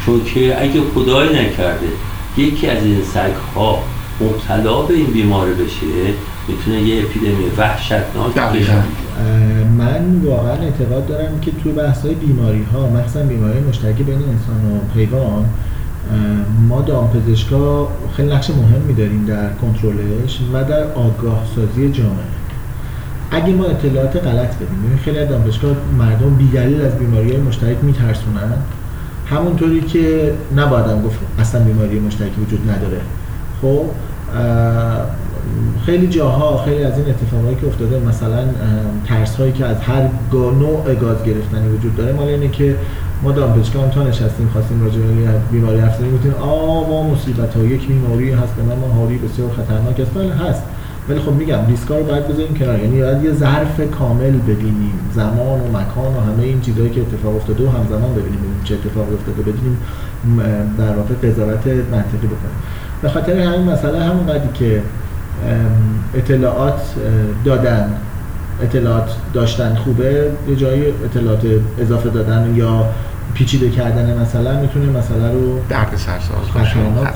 چون که اگه خدای نکرده یکی از این سگ ها مبتلا به این بیماری بشه می‌تونه یه اپیدمی وحشتناک بشه. من واقعا اعتقاد دارم که تو بحث های بیماری ها مخصوصا بیماری مشترک بین انسان و حیوان ما دامپزشکا خیلی نقش مهمی داریم در کنترلش و در آگاه سازی جامعه. اگه ما اطلاعات غلط بدیم خیلی از دامپزشکا مردم بیدلیل از بیماری های مشترک میترسونن. همونطوری که نبایدم گفت اصلا بیماری مشترکی وجود نداره. خب خیلی جاها خیلی از این اتفاقایی که افتاده مثلا ترس هایی که از هر نوع گاز گرفتنی وجود داره مال اینه که ما دامپزشکا هم تا نشستیم خواستیم راجع به بیماری حرف بزنیم گفتیم آ ما مصیبت ها یک بیماری هست به من هاری بسیار خطرناک است. بله هست. ولی خب میگم ریسکا رو باید بذاریم کنار. یعنی باید یه ظرف کامل ببینیم. زمان و مکان و همه این چیزهایی که اتفاق افتاده و همزمان ببینیم چه اتفاقی افتاده بدونیم در واقع قضاوت منطقی بکنیم. به خاطر همین مسئله همون قدی که اطلاعات دادن اطلاعات داشتن خوبه یه جایی اطلاعات اضافه دادن یا پیچیده کردن مثلا می‌تونه مسئله رو درد سرساز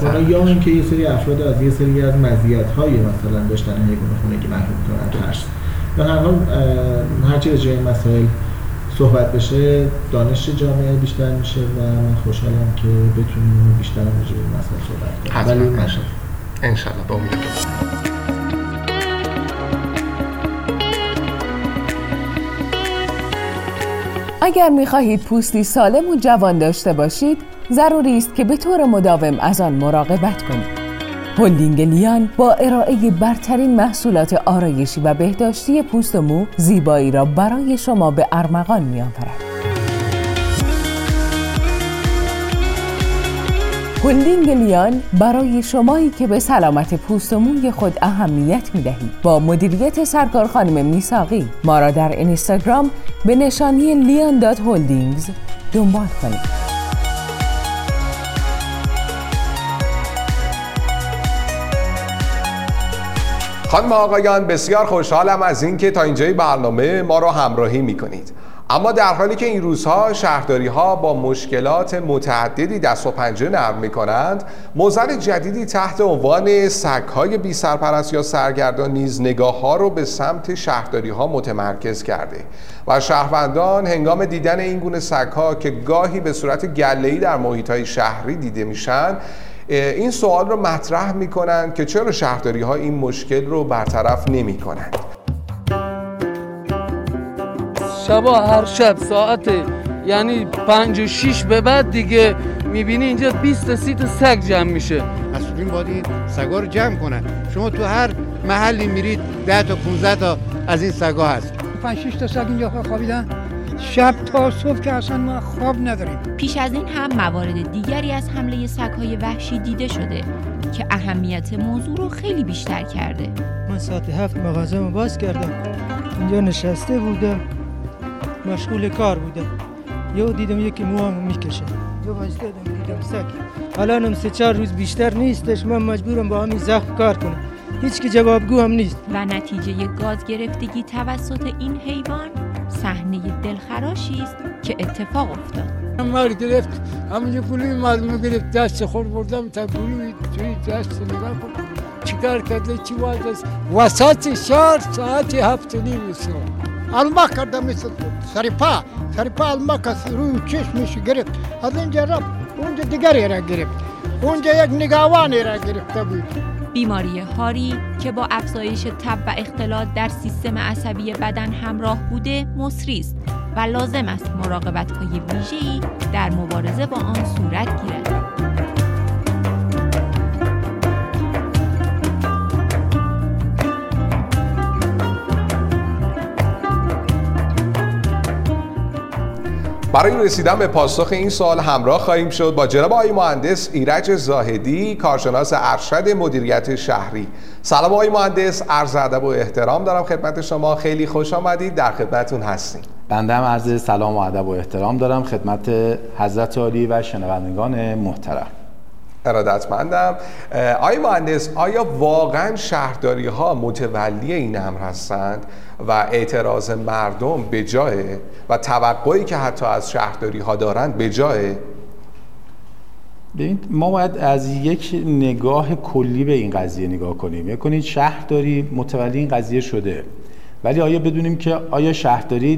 کنه. یا اینکه یه سری افراد از یه سری از مزیت های مثلا داشتن حیوان خونگی محروم کنن ترس. به هر حال هرچی از جای مسائل صحبت بشه دانش جامعه بیشتر میشه و من خوشحالم که بتونیم بیشتر راجع به مسائل صحبت کنیم. ولی انشالله. با امید. اگر می خواهید پوستی سالم و جوان داشته باشید ضروری است که به طور مداوم از آن مراقبت کنید. هلدینگ لیان با ارائه برترین محصولات آرایشی و بهداشتی پوست و مو زیبایی را برای شما به ارمغان می هلدینگ لیان برای شمایی که به سلامت پوست و موی خود اهمیت می دهید با مدیریت سرکار خانم میساقی ما را در اینستاگرام به نشانی Lian dot Holdings دنبال کنید. خانم آقایان بسیار خوشحالم از اینکه تا اینجای برنامه ما را همراهی می کنید اما در حالی که این روزها شهرداری ها با مشکلات متعددی دست و پنجه نرم می کنند موزل جدیدی تحت عنوان سگ های بی سرپرست یا سرگردان نیز نگاه ها رو به سمت شهرداری ها متمرکز کرده و شهروندان هنگام دیدن این گونه سگ ها که گاهی به صورت گله‌ای در محیط های شهری دیده میشن این سوال رو مطرح می کنند که چرا شهرداری ها این مشکل رو برطرف نمی کنند شبا هر شب ساعت یعنی پنج و شیش به بعد دیگه می‌بینی اینجا 20 تا 30 تا سگ جمع میشه. مسئولین باید این سگا رو جمع کنن. شما تو هر محلی میرید 10 تا 15 تا از این سگا هست. 5 6 تا سگ اینجا خوابیدن؟ شب تا صبح که اصلا ما خواب نداریم. پیش از این هم موارد دیگری از حمله سگهای وحشی دیده شده که اهمیت موضوع رو خیلی بیشتر کرده. من ساعت هفت مغازه باز کردم. اینجا نشسته بودم. مشغول کار بودم. یه دیدم یکی موامو می‌کشه. یه وایستادم دیدم سگ. الانم سه چهار روز بیشتر نیستش. من مجبورم با همین زخم کار کنم. هیچ که جوابگو هم نیست. و نتیجه گاز گرفتگی توسط این حیوان صحنه دلخراشی است که اتفاق افتاد. مال گرفت همونجا پولی معلومه گرفت. دست خود بردم تا پولی توی دست نگاه کن. چیکار کرده چی واجد وسط شهر ساعت هفت نیم الما کردم مثل سری پا سری پا الما کس روی چشمش گرفت. از اینجا رفت اونجا دیگری را گرفت. اونجا یک نگاوانی را گرفته بود. بیماری هاری که با افزایش تب و اختلاط در سیستم عصبی بدن همراه بوده مصری است و لازم است مراقبت های ویژه‌ای در مبارزه با آن صورت گیرد. برای رسیدن به پاسخ این سوال همراه خواهیم شد با جناب آقای مهندس ایرج زاهدی کارشناس ارشد مدیریت شهری. سلام آقای مهندس عرض ادب و احترام دارم خدمت شما. خیلی خوش آمدید در خدمتتون هستیم. بنده هم عرض سلام و ادب و احترام دارم خدمت حضرت عالی و شنوندگان محترم. ارادتمندم. آیا مهندس آیا واقعا شهرداری ها متولی این امر هستند و اعتراض مردم به جای و توقعی که حتی از شهرداری ها دارند به جای؟ ببینید ما باید از یک نگاه کلی به این قضیه نگاه کنیم. کنید شهرداری متولی این قضیه شده. ولی آیا بدونیم که آیا شهرداری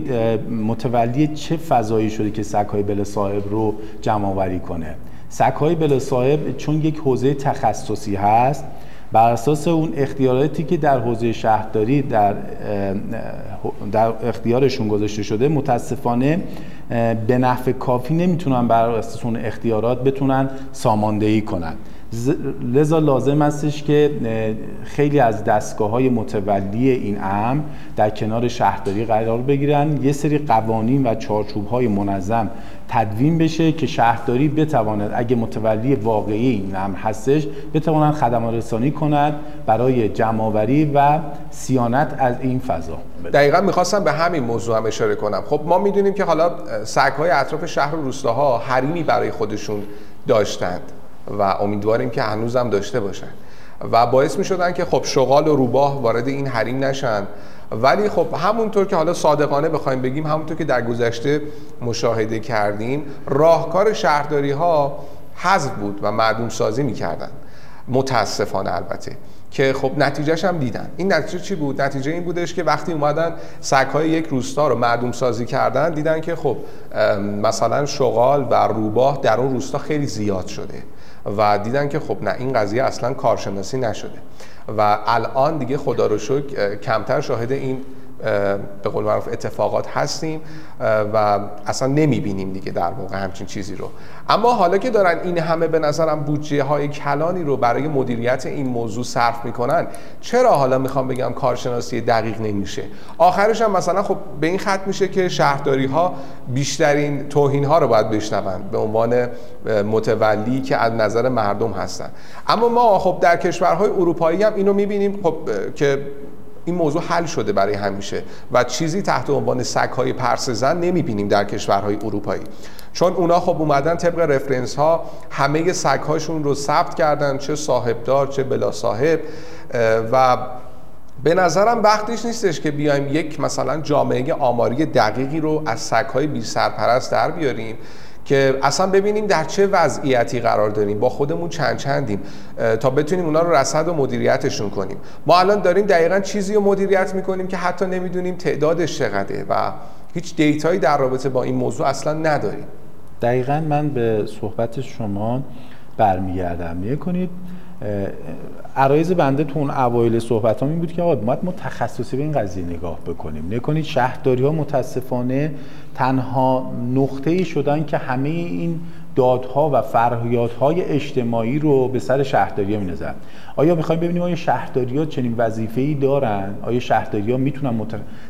متولی چه فضایی شده که سگهای بل صاحب رو جمع آوری کنه؟ سگهای بلا صاحب چون یک حوزه تخصصی هست بر اساس اون اختیاراتی که در حوزه شهرداری در در اختیارشون گذاشته شده متاسفانه به نحو کافی نمی‌تونن بر اساس اون اختیارات بتونن ساماندهی کنن. لذا لازم استش که خیلی از دستگاه های متولی این امر در کنار شهرداری قرار بگیرن. یه سری قوانین و چارچوب های منظم تدوین بشه که شهرداری بتواند اگه متولی واقعی این امر هستش بتواند خدمات رسانی کند برای جمعآوری و سیانت از این فضا. دقیقا می‌خواستم به همین موضوع هم اشاره کنم. خب ما می‌دونیم که حالا های اطراف شهر و روستاها حریمی برای خودشون داشتند و امیدواریم که هنوزم داشته باشن. و باعث می شدن که خب شغال و روباه وارد این حریم نشن. ولی خب همونطور که حالا صادقانه بخوایم بگیم همونطور که در گذشته مشاهده کردیم راهکار شهرداری ها حذف بود و معدوم سازی می‌کردن. متاسفانه البته. که خب نتیجهش هم دیدن. این نتیجه چی بود؟ نتیجه این بودش که وقتی اومدن سگهای یک روستا رو معدوم سازی کردن دیدن که خب مثلا شغال و روباه در اون روستا خیلی زیاد شده و دیدن که خب نه این قضیه اصلا کارشناسی نشده. و الان دیگه خدا رو شکر کمتر شاهد این به قول معروف اتفاقات هستیم و اصلا نمی‌بینیم دیگه در واقع همچین چیزی رو. اما حالا که دارن این همه به نظرم بودجه های کلانی رو برای مدیریت این موضوع صرف می‌کنن چرا حالا می‌خوام بگم کارشناسی دقیق نمیشه؟ آخرش هم مثلا خب به این خط میشه که شهرداری ها بیشترین توهین ها رو باید بشنون به عنوان متولی که از نظر مردم هستن. اما ما خب در کشورهای اروپایی هم اینو می‌بینیم خب که این موضوع حل شده برای همیشه و چیزی تحت عنوان سگهای پرس زن نمی‌بینیم در کشورهای اروپایی. چون اونا خب اومدن طبق رفرنس ها همه سگهاشون رو ثبت کردن چه صاحبدار چه بلا صاحب و به نظرم وقتش نیستش که بیایم یک مثلا جامعه آماری دقیقی رو از سگهای بی سرپرست در بیاریم. که اصلا ببینیم در چه وضعیتی قرار داریم. با خودمون چند چندیم تا بتونیم اونا رو رصد و مدیریتشون کنیم. ما الان داریم دقیقا چیزی رو مدیریت می‌کنیم که حتی نمی‌دونیم تعدادش چقدره و هیچ دیتایی در رابطه با این موضوع اصلا نداریم. دقیقا من به صحبت شما برمیگردم. نیه کنید عرایز بنده تو اون اوایل صحبت این بود که آقا باید ما تخصصی به این قضیه نگاه بکنیم نکنید شهرداری ها متاسفانه تنها نقطه ای شدن که همه این دادها و فرهیادهای اجتماعی رو به سر شهرداری ها. آیا می‌خوایم ببینیم آیا شهرداری ها چنین وظیفه ای دارن؟ آیا شهرداری ها می‌تونن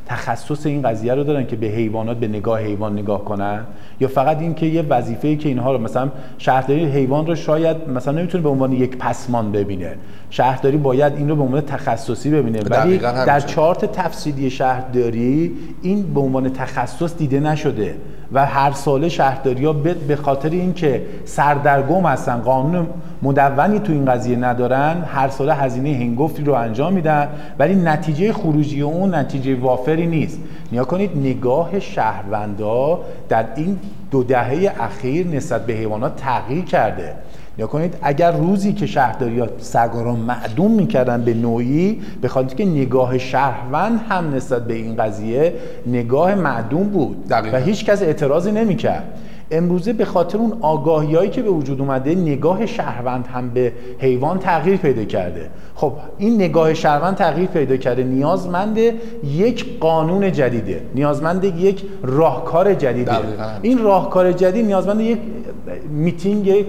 تخصص این قضیه رو دارن که به حیوانات به نگاه حیوان نگاه کنن؟ یا فقط این که یه وظیفه ای که اینها رو مثلا شهرداری حیوان رو شاید مثلا نمی‌تونه به عنوان یک پسمان ببینه. شهرداری باید این رو به عنوان تخصصی ببینه. ولی در چارت تفصیلی شهرداری این به عنوان تخصص دیده نشده و هر ساله شهرداری ها به خاطر اینکه سردرگم هستن قانون مدونی تو این قضیه ندارن هر ساله هزینه هنگفتی رو انجام میدن ولی نتیجه خروجی اون نتیجه وافری نیست. نیا کنید نگاه شهروندا در این دو دهه اخیر نسبت به حیوانات تغییر کرده. یا کنید اگر روزی که شهرداری ها سگا رو معدوم می‌کردن به نوعی به خاطر که نگاه شهروند هم نسبت به این قضیه نگاه معدوم بود و هیچ کس اعتراضی نمی‌کرد. امروزه به خاطر اون آگاهیایی که به وجود اومده نگاه شهروند هم به حیوان تغییر پیدا کرده. خب این نگاه شهروند تغییر پیدا کرده. نیازمند یک قانون جدیده. نیازمند یک راهکار جدیده. این راهکار جدید نیازمند یک میتینگ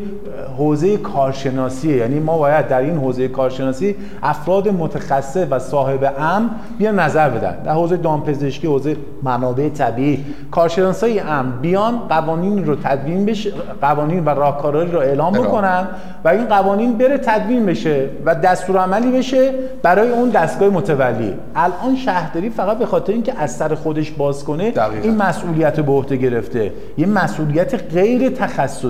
حوزه کارشناسیه. یعنی ما باید در این حوزه کارشناسی افراد متخصص و صاحب امر بیان نظر بدن. در حوزه دامپزشکی حوزه منابع طبیعی کارشناسای امر بیان قوانین رو تدوین بشه قوانین و راهکارهایی رو اعلام بکنن و این قوانین بره تدوین بشه و دستورالعملی بشه برای اون دستگاه متولی. الان شهرداری فقط به خاطر اینکه از سر خودش باز کنه این مسئولیت به عهده گرفته. یه مسئولیت غیر تخصصی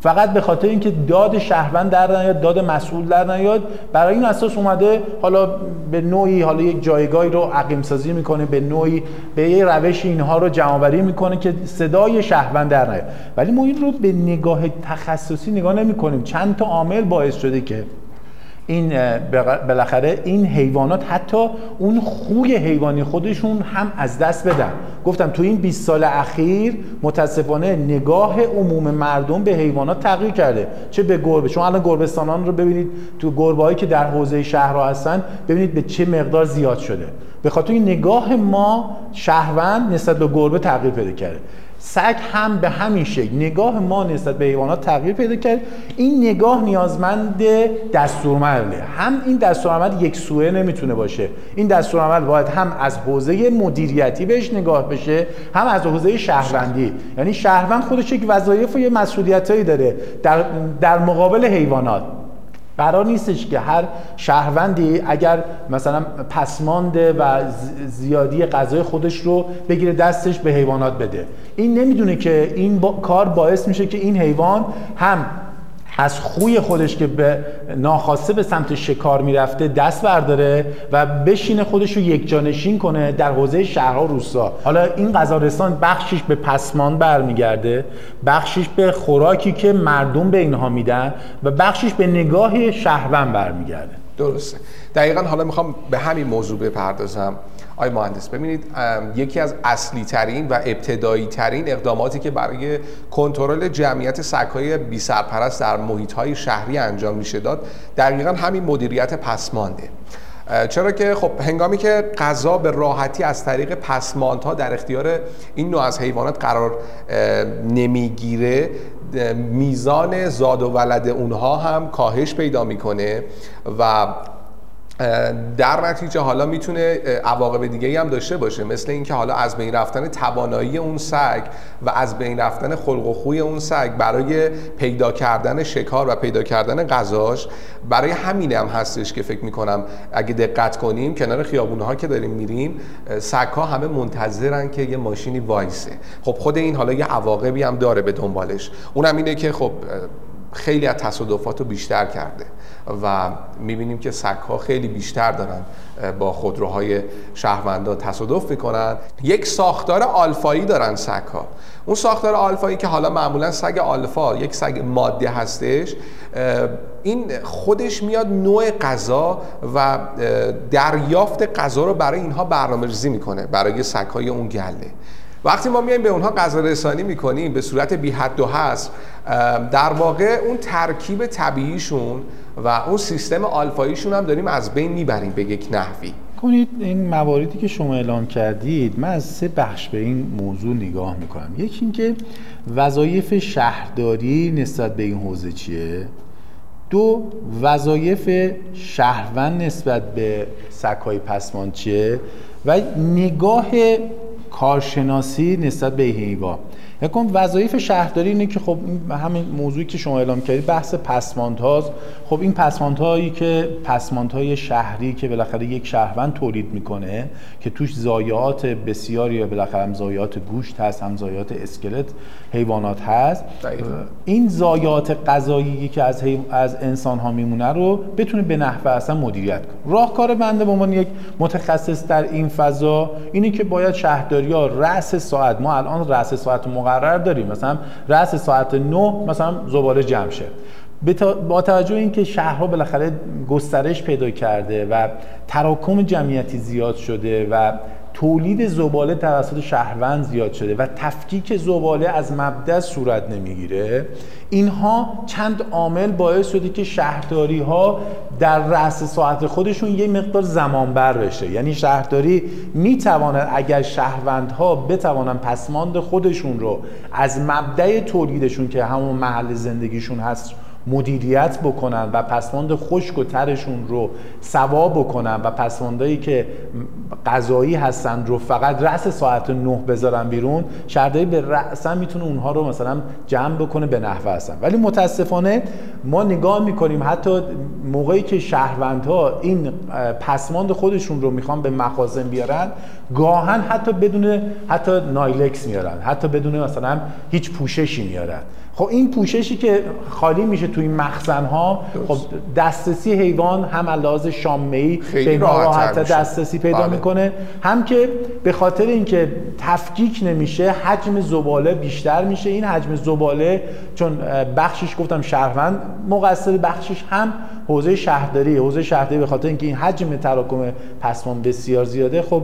فقط به خاطر اینکه داد شهروند در نیاد داد مسئول در نیاد برای این اساس اومده حالا به نوعی حالا یک جایگاهی رو عقیم سازی می‌کنه به نوعی به یه روش اینها رو جمعآوری می‌کنه که صدای شهروند در نیاد. ولی ما این رو به نگاه تخصصی نگاه نمی‌کنیم. چند تا عامل باعث شده که این بالاخره این حیوانات حتی اون خوی حیوانی خودشون هم از دست بدن. گفتم تو این 20 سال اخیر متاسفانه نگاه عموم مردم به حیوانات تغییر کرده. چه به گربه. شما الان گربستانان رو ببینید تو گربه هایی که در حوزه شهرها هستن ببینید به چه مقدار زیاد شده. به خاطر این نگاه ما شهروند نسبت به گربه تغییر پیدا کرده. سگ هم به همین شکل. نگاه ما نسبت به حیوانات تغییر پیدا کرد. این نگاه نیازمند دستورالعمله هم این دستورالعمل یک سوه نمی‌تونه باشه. این دستورالعمل باید هم از حوزه مدیریتی بهش نگاه بشه هم از حوزه شهروندی. یعنی شهروند خودش یک وظایف و یه مسئولیتایی داره در, در مقابل حیوانات. قرار نیستش که هر شهروندی اگر مثلا پسمانده و زیادی غذای خودش رو بگیره دستش به حیوانات بده. این نمی‌دونه که این کار باعث میشه که این حیوان هم از خوی خودش که به ناخواسته به سمت شکار می‌رفته دست برداره و بشینه خودش رو یک جانشین کنه در حوزه شهرها و روستا. حالا این غذارستان بخشش به پسمان برمیگرده بخشش به خوراکی که مردم به اینها میدن و بخشش به نگاه شهروند برمیگرده. درسته. دقیقا حالا می‌خوام به همین موضوع بپردازم. آی مهندس ببینید یکی از اصلی ترین و ابتدایی ترین اقداماتی که برای کنترل جمعیت سگهای بی سرپرست در محیط های شهری انجام میشه داد دقیقا همین مدیریت پسمانده. چرا که خب هنگامی که غذا به راحتی از طریق پسماندها در اختیار این نوع از حیوانات قرار نمی‌گیره میزان زاد و ولد اونها هم کاهش پیدا می‌کنه و در نتیجه حالا می‌تونه عواقب دیگه هم داشته باشه مثل اینکه حالا از بین رفتن توانایی اون سگ و از بین رفتن خلق و خوی اون سگ برای پیدا کردن شکار و پیدا کردن غذاش برای همین هم هستش که فکر می‌کنم اگه دقت کنیم کنار خیابونه ها که داریم میریم سگ ها همه منتظرن که یه ماشینی وایسه. خب خود این حالا یه عواقبی هم داره به دنبالش. اونم اینه که خب خیلی از تصادفات رو بیشتر کرده و می‌بینیم که سگ ها خیلی بیشتر دارن با خودروهای شهروندا تصادف می‌کنن. یک ساختار آلفایی دارن سگ ها اون ساختار آلفایی که حالا معمولا سگ آلفا یک سگ ماده هستش این خودش میاد نوع غذا و دریافت غذا رو برای اینها برنامه ریزی می‌کنه برای سگ های اون گله. وقتی ما میایم به اونها غذا رسانی می‌کنیم به صورت بی حد و هست در واقع اون ترکیب طبیعیشون و اون سیستم آلفاییشون هم داریم از بین می‌بریم به یک نحوی. کنید این مواردی که شما اعلام کردید من از سه بخش به این موضوع نگاه می‌کنم. یکی اینکه وظایف شهرداری نسبت به این حوزه چیه؟ دو وظایف شهروند نسبت به سکای پسمان چیه؟ و نگاه کارشناسی نسبت به حیوان یکم وظایف شهرداری اینه که خب همین موضوعی که شما اعلام کردید بحث پسماند هاست خب این پسماند هایی که پسماند های شهری که بالاخره یک شهروند تولید می‌کنه که توش زایات بسیاری بالاخره هم زایات گوشت هست هم زایات اسکلت حیوانات هست این زایات غذایی که از از انسان ها میمونه رو بتونه به نحو اصلا مدیریت کنه. راهکار بنده به عنوان یک متخصص در این فضا اینه که باید شهرداری ها رأس ساعت ما الان رأس ساعت مقرر داریم مثلا رأس ساعت 9 مثلا زباله جمع شه. با توجه اینکه شهرها بالاخره گسترش پیدا کرده و تراکم جمعیتی زیاد شده و تولید زباله توسط شهروند زیاد شده و تفکیک زباله از مبدع صورت نمی‌گیره اینها چند عامل باعث شده که شهرداری ها در رأس ساعت خودشون یه مقدار زمان بر بشه. یعنی شهرداری می‌تواند اگر شهروندها بتوانن پسماند خودشون رو از مبدع تولیدشون که همون محل زندگیشون هست مدیریت بکنن و پسماند خشک و ترشون رو سوا بکنن و پسماندهایی که غذایی هستن رو فقط رأس ساعت نه بذارن بیرون شهرداری به رأسا می‌تونه اونها رو مثلا جمع بکنه به نحوه هستن. ولی متاسفانه ما نگاه می‌کنیم حتی موقعی که شهروندها این پسماند خودشون رو می‌خوان به مخازن بیارن گاهن حتی بدون حتی نایلکس میارن حتی بدون مثلا هیچ پوششی میارن. خب این پوششی که خالی میشه توی مخزن ها خب دسترسی حیوان هم لحاظ شامه به راحت دسترسی پیدا بله. می‌کنه هم که به خاطر اینکه تفکیک نمیشه حجم زباله بیشتر میشه. این حجم زباله چون بخشش گفتم شهروند مقصر بخشش هم حوزه شهرداری. حوزه شهرداری به خاطر اینکه این حجم تراکم پسمان بسیار زیاده خب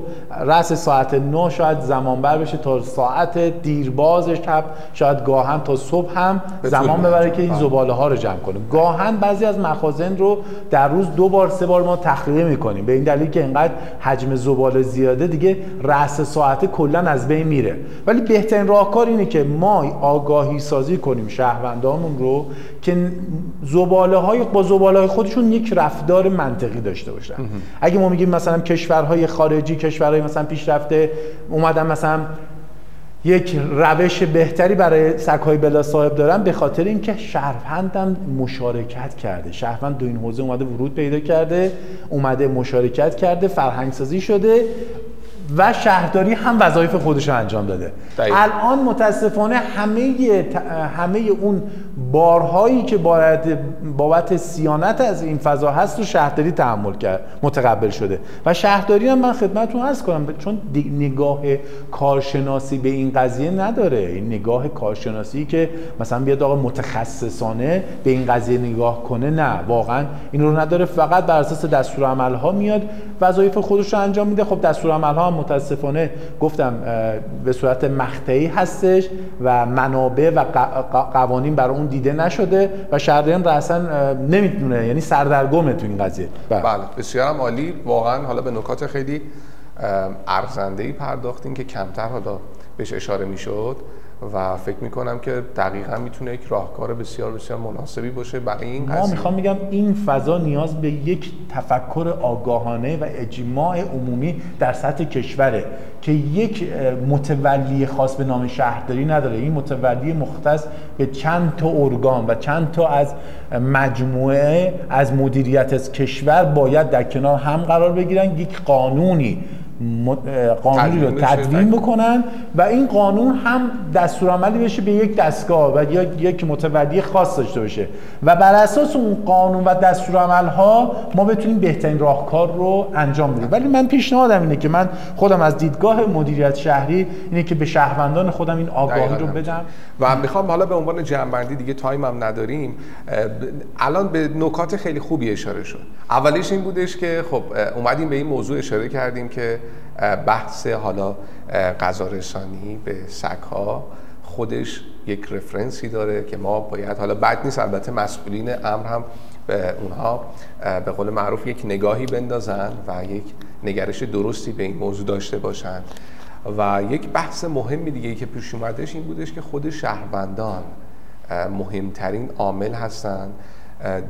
رأس ساعت 9 شاید زمان بر بشه تا ساعت دیرباز شب شاید گاهن تا صبح هم زمان ببره که این زباله ها رو جمع کنیم. گاهن بعضی از مخازن رو در روز دو بار سه بار ما تخلیه می‌کنیم. به این دلیل که اینقدر حجم زباله زیاده دیگه رأس ساعت کلا از بین میره. ولی بهترین راهکار اینه که ما آگاهی سازی کنیم شهروندامون رو که زباله های با زباله های خودشون یک رفتار منطقی داشته باشن. اگه ما میگیم مثلا کشورهای خارجی کشورهای مثلا پیشرفته اومدن مثلا یک روش بهتری برای سگهای بلا صاحب دارن به خاطر اینکه شهروندم مشارکت کرده. شهروند دو این حوزه اومده ورود پیدا کرده اومده مشارکت کرده فرهنگ سازی شده. و شهرداری هم وظایف خودش رو انجام داده. الان متاسفانه همه همه اون بارهایی که باید بابت سیانت از این فضا هست رو شهرداری تحمل کرد متقبل شده. و شهرداری هم من خدمتتون عرض کنم چون نگاه کارشناسی به این قضیه نداره. این نگاه کارشناسی که مثلا بیاد آقا متخصصانه به این قضیه نگاه کنه نه. واقعا این رو نداره. فقط بر اساس دستور عمل ها میاد وظایف خودش رو انجام میده. خب دستور عمل ها هم متاسفانه گفتم به صورت مقطعی هستش و منابع و قوانین برای اون دیده نشده و شهرداریان اصلا نمی‌تونه یعنی سردرگمه تو این قضیه. بله, بله. بسیار عالی. واقعا حالا به نکات خیلی ارزنده ای پرداختین که کمتر حالا بهش اشاره می‌شد. و فکر می‌کنم که دقیقا می‌تونه یک راهکار بسیار بسیار مناسبی باشه برای این ما می‌خوام میگم این فضا نیاز به یک تفکر آگاهانه و اجماع عمومی در سطح کشوره که یک متولی خاص به نام شهرداری نداره. این متولی مختص به چند تا ارگان و چند تا از مجموعه از مدیریت از کشور باید در کنار هم قرار بگیرن. یک قانونی قانونی رو تدوین بکنن و این قانون هم دستورالعملی بشه به یک دستگاه و یا یک متولی خاص داشته باشه. و بر اساس اون قانون و دستورالعمل ها ما بتونیم بهترین راهکار رو انجام بدیم. ولی من پیشنهادم اینه که من خودم از دیدگاه مدیریت شهری اینه که به شهروندان خودم این آگاهی رو بدم. و می‌خوام حالا به عنوان جمعبندی دیگه تایم هم نداریم الان به نکات خیلی خوبی اشاره شد. اولیش این بودش که خب اومدیم به این موضوع اشاره کردیم که بحث حالا غذا به ها خودش یک رفرنسی داره که ما باید حالا بد نیست البته مسئولین امر هم به اونها به قول معروف یک نگاهی بندازن و یک نگرش درستی به این موضوع داشته باشن. و یک بحث مهمی دیگه که پیش اومدش این بودش که خود شهروندان مهمترین عامل هستند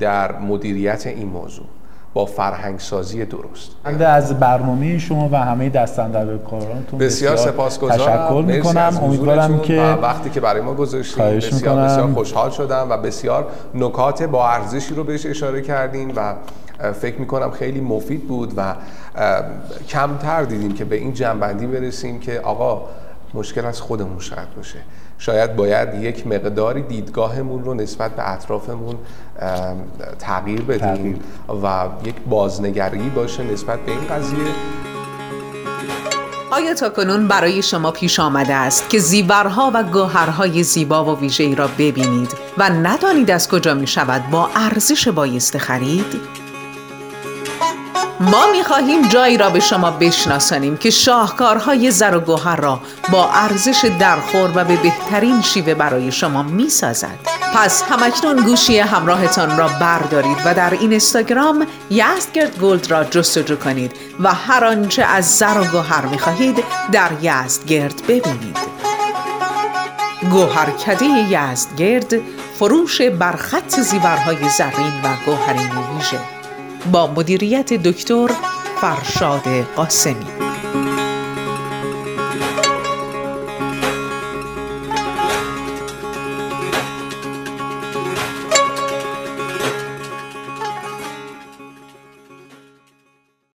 در مدیریت این موضوع. با فرهنگ سازی درست از برنامه شما و همه کارانتون بسیار سپاسگزارم. تشکر می‌کنم. امیدوارم که وقتی که برای ما گذاشتین بسیار بسیار خوشحال شدم و بسیار نکات با ارزشی رو بهش اشاره کردین و فکر می‌کنم خیلی مفید بود و کمتر دیدیم که به این جنبندی برسیم که آقا مشکل از خودمون شاید باشه. شاید باید یک مقداری دیدگاهمون رو نسبت به اطرافمون تغییر بدیم و یک بازنگری باشه نسبت به این قضیه آیا تا کنون برای شما پیش آمده است که زیورها و گوهرهای زیبا و ویژه‌ای را ببینید و ندانید از کجا می شود با ارزش بایسته خرید؟ ما می خواهیم جایی را به شما بشناسانیم که شاهکارهای زر و گوهر را با ارزش درخور و به بهترین شیوه برای شما می سازد. پس همکنون گوشی همراهتان را بردارید و در این اینستاگرام یزدگرد گلد را جستجو کنید و هر آنچه از زر و گوهر می خواهید در یزدگرد ببینید. گوهرکده یزدگرد فروش برخط زیورهای زرین و گوهرین ویژه با مدیریت دکتر فرشاد قاسمی.